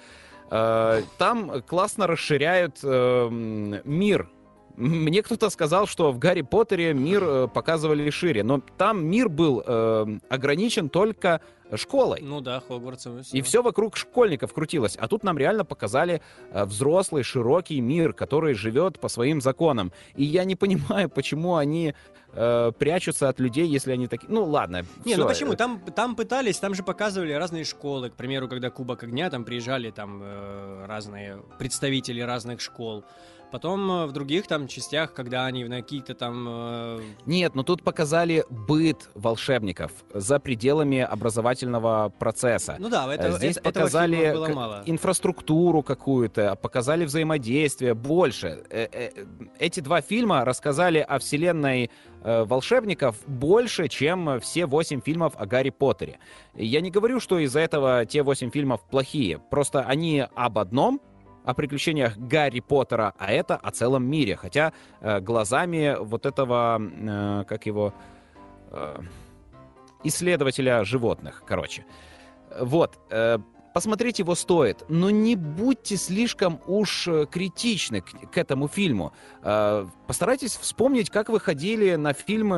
Э, там классно расширяют э, мир. Мне кто-то сказал, что в Гарри Поттере мир э, показывали шире, но там мир был ограничен только школой. Ну да, Хогвартсом и все. И все вокруг школьников крутилось. А тут нам реально показали э, взрослый, широкий мир, который живет по своим законам. И я не понимаю, почему они э, прячутся от людей, если они такие... Ну ладно. Не, все. ну почему? Там, там пытались, там же показывали разные школы. К примеру, когда Кубок Огня, там приезжали там э, разные представители разных школ. Потом э, в других там частях, когда они на какие-то там... Э... Нет, но тут показали быт волшебников за пределами повествовательного процесса. Ну да, это, Здесь это, показали этого было мало. инфраструктуру какую-то, показали взаимодействие больше. Э, э, Эти два фильма рассказали о вселенной э, волшебников больше, чем все восемь фильмов о Гарри Поттере. Я не говорю, что из-за этого те восемь фильмов плохие, просто они об одном, о приключениях Гарри Поттера, а это о целом мире. Хотя э, глазами вот этого, э, как его, э, исследователя животных, короче. Вот, э, посмотреть его стоит, но не будьте слишком уж э, критичны к, к этому фильму. Э, постарайтесь вспомнить, как вы ходили на фильмы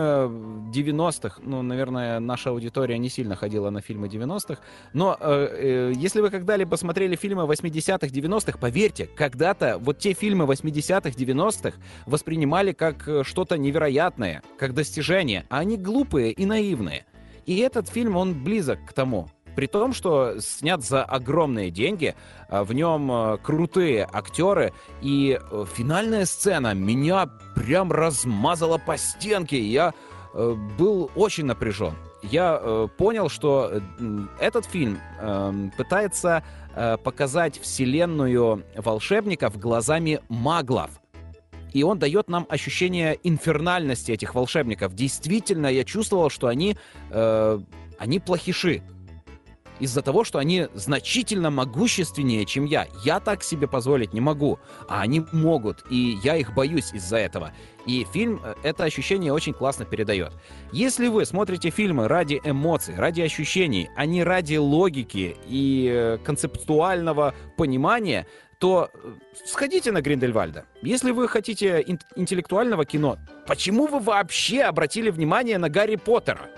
90-х. Ну, наверное, наша аудитория не сильно ходила на фильмы 90-х. Но э, э, если вы когда-либо смотрели фильмы 80-х, 90-х, поверьте, когда-то вот те фильмы 80-х, 90-х воспринимали как э, что-то невероятное, как достижение, а они глупые и наивные. И этот фильм, он близок к тому. При том, что снят за огромные деньги, а, в нем э, крутые актеры, и э, финальная сцена меня прям размазала по стенке. Я э, был очень напряжен. Я э, понял, что этот фильм пытается показать вселенную волшебников глазами маглов. И он дает нам ощущение инфернальности этих волшебников. Действительно, я чувствовал, что они, э, они плохиши. Из-за того, что они значительно могущественнее, чем я. Я так себе позволить не могу, а они могут, и я их боюсь из-за этого. И фильм э, это ощущение очень классно передает. Если вы смотрите фильмы ради эмоций, ради ощущений, а не ради логики и э, концептуального понимания, то э, сходите на Гриндельвальда. Если вы хотите ин- интеллектуального кино, почему вы вообще обратили внимание на Гарри Поттера?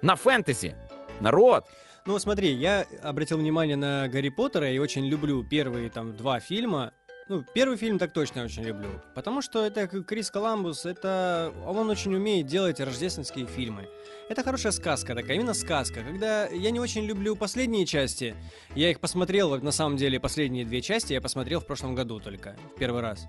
На фэнтези? Народ! Ну, смотри, я обратил внимание на Гарри Поттера и очень люблю первые там два фильма. Ну, первый фильм так точно очень люблю. Потому что это Крис Коламбус, это... Он очень умеет делать рождественские фильмы. Это хорошая сказка такая, именно сказка. Когда я не очень люблю последние части, я их посмотрел, на самом деле последние две части я посмотрел в прошлом году только, в первый раз.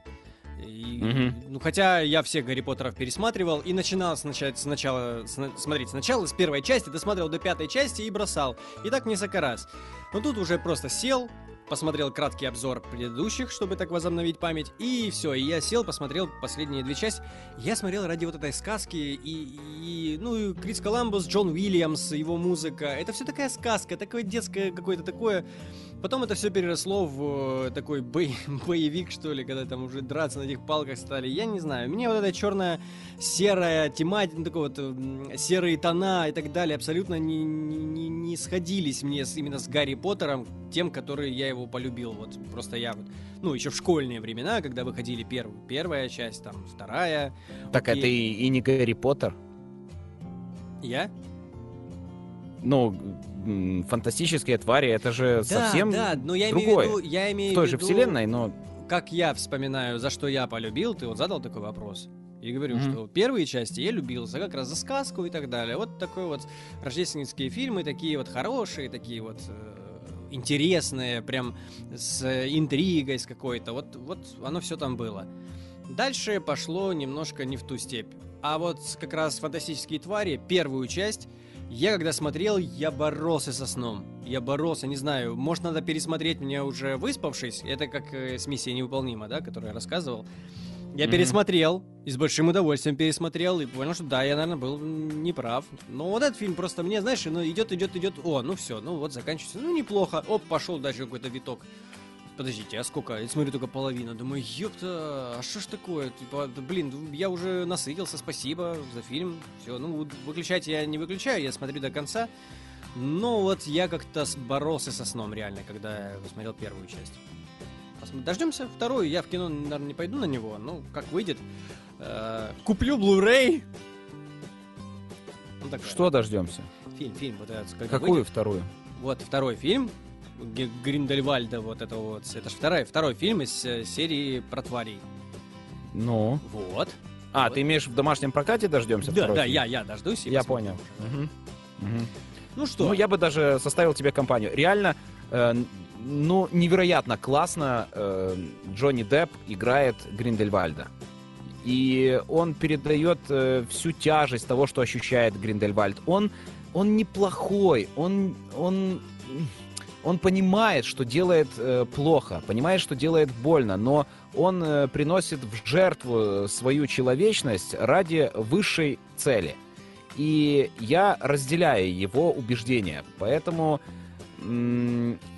И, Мгм. Ну, хотя я всех Гарри Поттеров пересматривал и начинал сначала, сначала сна- смотреть сначала с первой части, досмотрел до пятой части и бросал. И так несколько раз. Но тут уже просто сел, посмотрел краткий обзор предыдущих, чтобы так возобновить память, и все, и я сел, посмотрел последние две части. Я смотрел ради вот этой сказки, и, и, ну, и Крис Коламбус, Джон Уильямс, его музыка, это все такая сказка, такое детское какое-то такое... Потом это все переросло в э, такой бой- боевик, что ли, когда там уже драться на этих палках стали. Я не знаю, мне вот эта черная серая тематика, ну, такой вот серые тона и так далее абсолютно не, не, не- сходились мне с- именно с Гарри Поттером, тем, который я его полюбил. Вот просто я вот, ну, еще в школьные времена, когда выходили первую, первая часть, там, вторая. Так Окей. это и, и не Гарри Поттер. Я? Ну, фантастические твари, это же совсем да, но я имею другое. в виду, я имею в той в же вселенной, но как я вспоминаю, за что я полюбил, ты вот задал такой вопрос. И говорю, Мгм. что первые части я любил за как раз за сказку и так далее. Вот такой вот рождественские фильмы, такие вот хорошие, такие вот э, интересные, прям с интригой с какой-то. Вот, вот оно все там было. Дальше пошло немножко не в ту степь. А вот как раз «Фантастические твари», первую часть, я когда смотрел, я боролся со сном. Я боролся, не знаю, может надо пересмотреть мне уже выспавшись. Это как э, с «Миссией невыполнима», да, которую я рассказывал. Я Мгм. пересмотрел, и с большим удовольствием пересмотрел, и понял, что да, я, наверное, был неправ. Но вот этот фильм просто мне, знаешь, ну идет, идет, идет, о, ну все, ну вот заканчивается, ну неплохо, оп, пошел дальше какой-то виток. Подождите, а сколько? Я смотрю только половина. Думаю, ёпта, а что ж такое? Типа, блин, я уже насытился, спасибо за фильм. Все, ну, выключать я не выключаю, я смотрю до конца. Но вот я как-то боролся со сном реально, когда я посмотрел первую часть. Дождемся вторую. Я в кино, наверное, не пойду на него. Ну, как выйдет. Э, Куплю Blu-ray. Ну, что дождемся? Фильм, фильм. Вот Какую выйдет. вторую? Вот второй фильм Гриндельвальда, вот это вот. Это же второй, второй фильм из э, серии про тварей. Ну. Вот. А, Вот. ты имеешь в домашнем прокате дождемся? Да, да, фильм? я, я дождусь. и Я понял. Мгм. Мгм. Ну что? Ну, я бы даже составил тебе компанию. Реально, э, ну, невероятно классно э, Джонни Депп играет Гриндельвальда. И он передает э, всю тяжесть того, что ощущает Гриндельвальд. Он он неплохой, он, он, он понимает, что делает э, плохо, понимает, что делает больно, но он э, приносит в жертву свою человечность ради высшей цели. И я разделяю его убеждения, поэтому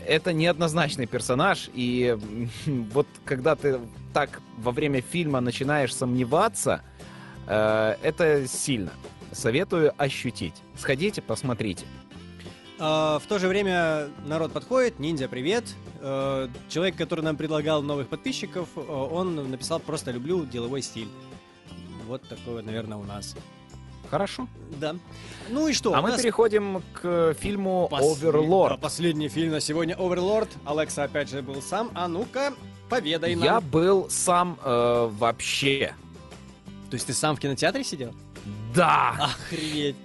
это неоднозначный персонаж, и вот когда ты так во время фильма начинаешь сомневаться, э, это сильно. Советую ощутить. Сходите, посмотрите. А, в то же время народ подходит, ниндзя, привет. А, человек, который нам предлагал новых подписчиков, э, он написал просто люблю деловой стиль. Вот такое, наверное, у нас. Хорошо. Да. Ну и что? А мы нас... переходим к фильму. Послед... Последний фильм на сегодня Оверлорд. Алекса опять же был сам. А ну-ка, поведай нам. Я был сам э, вообще. То есть ты сам в кинотеатре сидел? Да! Охренеть!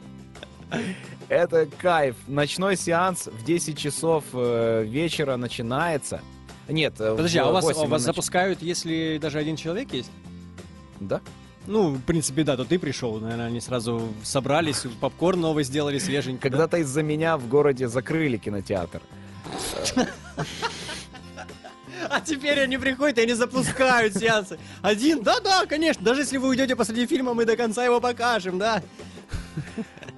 Это кайф. Ночной сеанс в 10 часов э, вечера начинается. Нет, э, Подожди, а у вас, у вас нач... запускают, если даже один человек есть? Да. Ну, в принципе, да, то ты пришел, наверное, они сразу собрались, попкорн новый сделали свеженький. Когда-то да? из-за меня в городе закрыли кинотеатр. А теперь они приходят и они запускают сеансы. Один, да-да, конечно, даже если вы уйдете посреди фильма, мы до конца его покажем, да.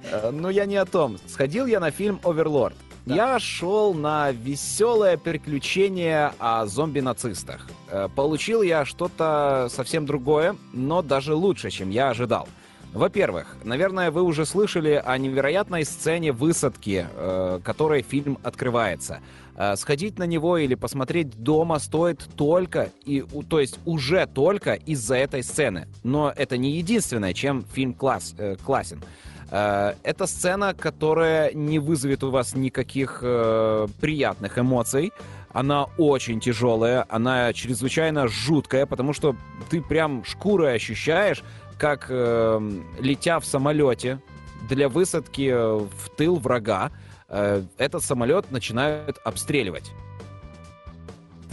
Э, ну, я не о том. Сходил я на фильм «Оверлорд». Да. Я шел на веселое приключение о зомби-нацистах. Э, получил я что-то совсем другое, но даже лучше, чем я ожидал. Во-первых, наверное, вы уже слышали о невероятной сцене высадки, э, которой фильм открывается. Э, сходить на него или посмотреть дома стоит только, и, то есть уже только из-за этой сцены. Но это не единственное, чем фильм класс, э, классен. Это сцена, которая не вызовет у вас никаких э, приятных эмоций. Она очень тяжелая, она чрезвычайно жуткая, потому что ты прям шкурой ощущаешь, как э, летя в самолете для высадки в тыл врага, э, этот самолет начинают обстреливать.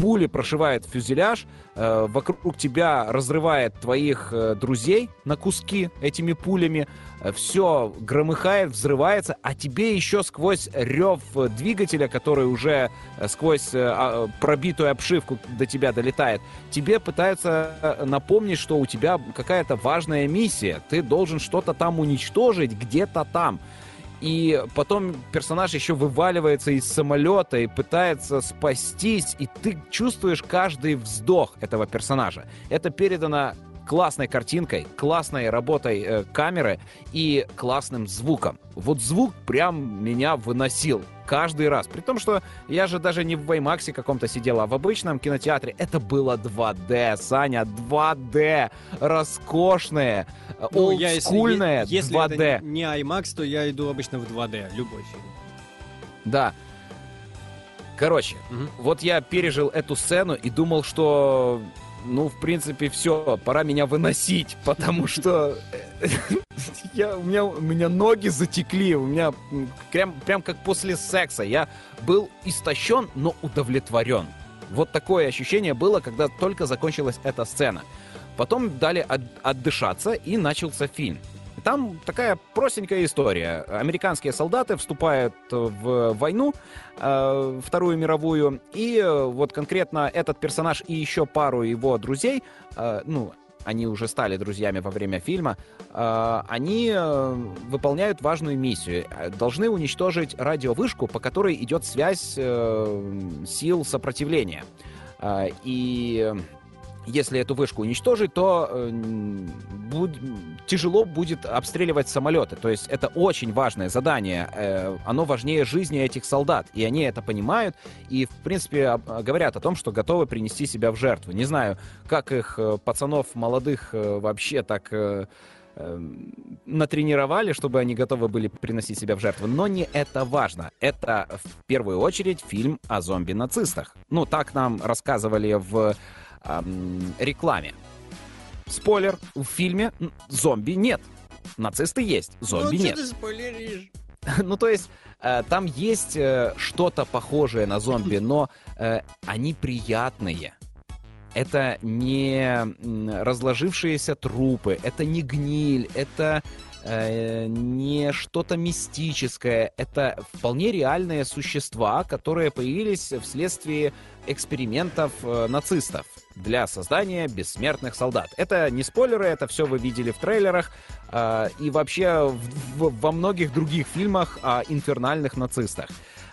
Пули прошивают фюзеляж, э, вокруг тебя разрывает твоих э, друзей на куски этими пулями, э, все громыхает, взрывается, а тебе еще сквозь рев двигателя, который уже сквозь а, пробитую обшивку до тебя долетает, тебе пытаются напомнить, что у тебя какая-то важная миссия, ты должен что-то там уничтожить где-то там. И потом персонаж еще вываливается из самолета и пытается спастись, и ты чувствуешь каждый вздох этого персонажа. Это передано классной картинкой, классной работой э, камеры и классным звуком. Вот звук прям меня выносил каждый раз. При том, что я же даже не в IMAX каком-то сидел, а в обычном кинотеатре. Это было 2D, Саня, 2D, роскошное, ну, олдскульное если, если 2D. это не IMAX, то я иду обычно в 2D, любой фильм. Да. Короче, угу. вот я пережил эту сцену и думал, что ну, в принципе, все, пора меня выносить, потому что я, у, меня, у меня ноги затекли, у меня прям, прям как после секса. Я был истощен, но удовлетворен. Вот такое ощущение было, когда только закончилась эта сцена. Потом дали от, отдышаться, и начался фильм. Там такая простенькая история. Американские солдаты вступают в войну, э, Вторую мировую, и э, вот конкретно этот персонаж и еще пару его друзей, э, ну, они уже стали друзьями во время фильма, они выполняют важную миссию. Должны уничтожить радиовышку, по которой идет связь сил сопротивления. И если эту вышку уничтожить, то э, буд, тяжело будет обстреливать самолеты. То есть это очень важное задание. Э, оно важнее жизни этих солдат. И они это понимают и, в принципе, говорят о том, что готовы принести себя в жертву. Не знаю, как их э, пацанов молодых э, вообще так... Э, э, натренировали, чтобы они готовы были приносить себя в жертву. Но не это важно. Это в первую очередь фильм о зомби-нацистах. Ну, так нам рассказывали в эм, рекламе. Спойлер, в фильме зомби нет. Нацисты есть, зомби ну, нет. Ты спойлеришь? ну, то есть, э, там есть э, что-то похожее на зомби, но э, они приятные. это не разложившиеся трупы, это не гниль, это э, не что-то мистическое, это вполне реальные существа, которые появились вследствие экспериментов э, нацистов для создания бессмертных солдат. Это не спойлеры, это все вы видели в трейлерах э, и вообще в, в, во многих других фильмах о инфернальных нацистах.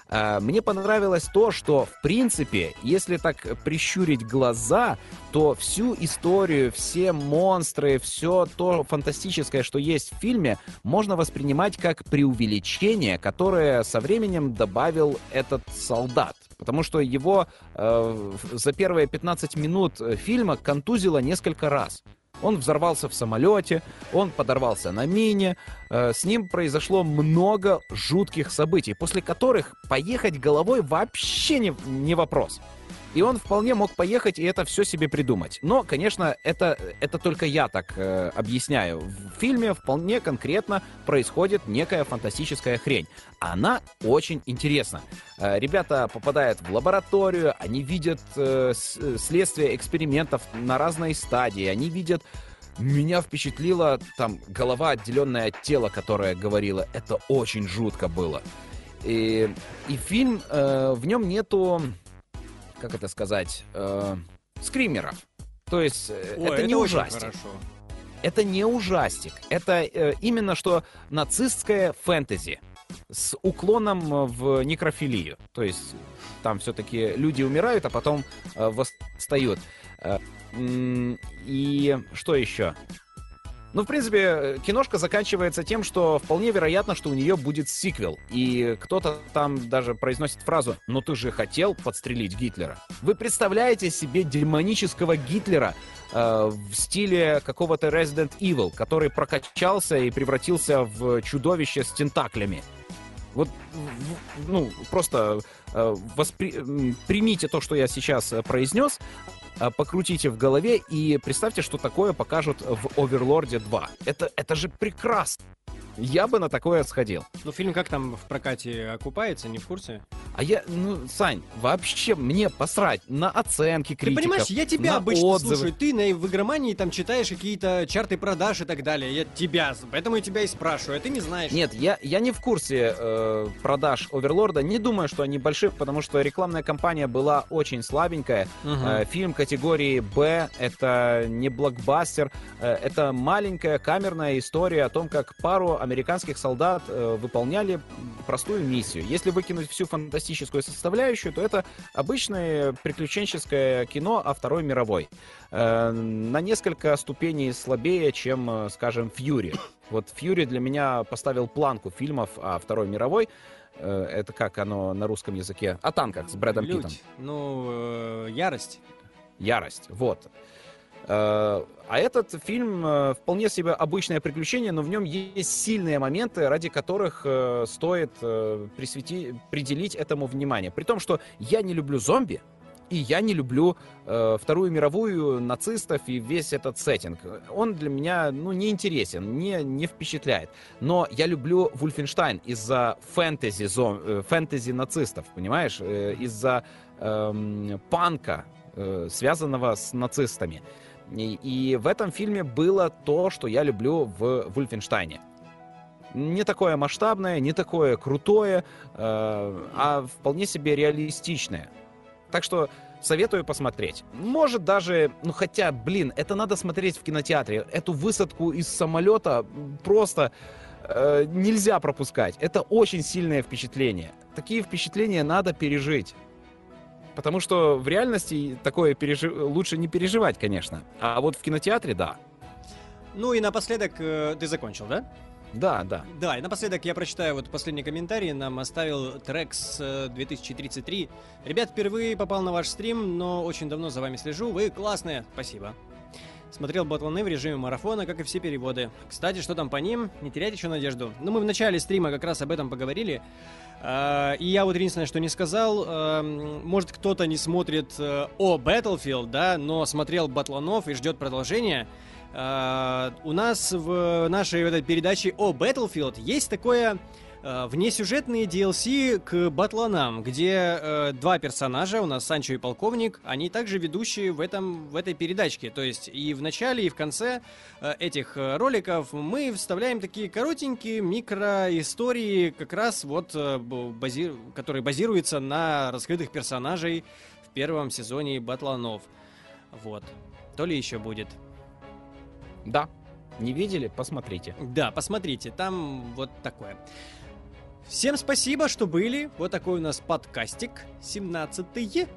Э, мне понравилось то, что, в принципе, если так прищурить глаза, то всю историю, все монстры, все то фантастическое, что есть в фильме, можно воспринимать как преувеличение, которое со временем добавил этот солдат. Потому что его э, за первые 15 минут фильма контузило несколько раз. Он взорвался в самолете, он подорвался на мине. Э, с ним произошло много жутких событий, после которых поехать головой вообще не, не вопрос. И он вполне мог поехать и это все себе придумать. Но, конечно, это, это только я так э, объясняю. В фильме вполне конкретно происходит некая фантастическая хрень. Она очень интересна. Э, ребята попадают в лабораторию, они видят э, следствие экспериментов на разной стадии, они видят меня впечатлила там голова, отделенная от тела, которая говорила. Это очень жутко было. И, и фильм, э, в нем нету как это сказать, э, скримеров. То есть э, Ой, это, это не ужастик. Хорошо. Это не ужастик. Это э, именно что нацистское фэнтези с уклоном в некрофилию. То есть там все-таки люди умирают, а потом э, восстают. Э, и что еще? Ну, в принципе, киношка заканчивается тем, что вполне вероятно, что у нее будет сиквел. И кто-то там даже произносит фразу «Но ты же хотел подстрелить Гитлера». Вы представляете себе демонического Гитлера э, в стиле какого-то Resident Evil, который прокачался и превратился в чудовище с тентаклями? Вот, ну, просто э, воспри... примите то, что я сейчас э, произнес, покрутите в голове и представьте, что такое покажут в Оверлорде 2. Это, это же прекрасно. Я бы на такое сходил. Ну, фильм как там в прокате окупается, не в курсе? А я, ну, Сань, вообще мне посрать на оценки критиков, Ты понимаешь, я тебя обычно отзывы. слушаю. Ты на, в игромании там читаешь какие-то чарты продаж и так далее. Я тебя, поэтому я тебя и спрашиваю, а ты не знаешь. Нет, я, я не в курсе э, продаж Оверлорда. Не думаю, что они большие, потому что рекламная кампания была очень слабенькая. Угу. Э, фильм категории Б, это не блокбастер, э, это маленькая камерная история о том, как пару американских солдат э, выполняли простую миссию. Если выкинуть всю фантастическую составляющую, то это обычное приключенческое кино о Второй мировой. Э, на несколько ступеней слабее, чем, скажем, «Фьюри». Вот «Фьюри» для меня поставил планку фильмов о Второй мировой. Это как оно на русском языке? О танках с Брэдом Людь. Питтом. Ну, э, ярость. Ярость, вот. Э, а этот фильм э, вполне себе обычное приключение, но в нем есть сильные моменты, ради которых э, стоит присветить, приделить этому внимание. При том, что я не люблю зомби, и я не люблю э, Вторую мировую, нацистов и весь этот сеттинг. Он для меня, ну, не интересен, не, не впечатляет. Но я люблю Вульфенштайн из-за фэнтези, зом, фэнтези нацистов, понимаешь? Из-за э, панка, связанного с нацистами. И, и в этом фильме было то, что я люблю в Вульфенштайне. Не такое масштабное, не такое крутое, э, а вполне себе реалистичное. Так что советую посмотреть. Может даже, ну хотя, блин, это надо смотреть в кинотеатре. Эту высадку из самолета просто э, нельзя пропускать. Это очень сильное впечатление. Такие впечатления надо пережить. Потому что в реальности такое пережи... лучше не переживать, конечно. А вот в кинотеатре, да. Ну и напоследок, э, ты закончил, да? Да, да. Да, и напоследок я прочитаю вот последний комментарий. Нам оставил Трекс 2033. Ребят, впервые попал на ваш стрим, но очень давно за вами слежу. Вы классные. Спасибо. Смотрел Батланы в режиме марафона, как и все переводы. Кстати, что там по ним? Не теряйте еще надежду. Ну, мы в начале стрима как раз об этом поговорили. А, и я вот единственное, что не сказал, а, может кто-то не смотрит э, о Battlefield, да, но смотрел Батланов и ждет продолжения. А, у нас в нашей этой передаче о Battlefield есть такое внесюжетные DLC к Батланам, где э, два персонажа, у нас Санчо и Полковник, они также ведущие в, этом, в этой передачке. То есть и в начале, и в конце э, этих э, роликов мы вставляем такие коротенькие микроистории, как раз вот, э, бази... которые базируются на раскрытых персонажей в первом сезоне Батланов. Вот. То ли еще будет. Да. Не видели? Посмотрите. Да, посмотрите, там вот такое. Всем спасибо, что были. Вот такой у нас подкастик 17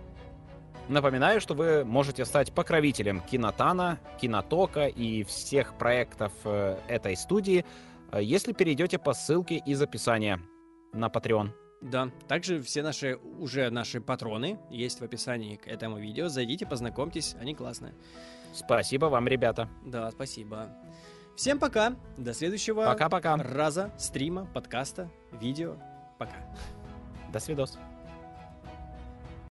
Напоминаю, что вы можете стать покровителем Кинотана, Кинотока и всех проектов э, этой студии, э, если перейдете по ссылке из описания на Patreon. Да, также все наши, уже наши патроны есть в описании к этому видео. Зайдите, познакомьтесь, они классные. Спасибо вам, ребята. Да, спасибо. Всем пока. До следующего Пока-пока. раза, стрима, подкаста, видео. Пока. До свидос.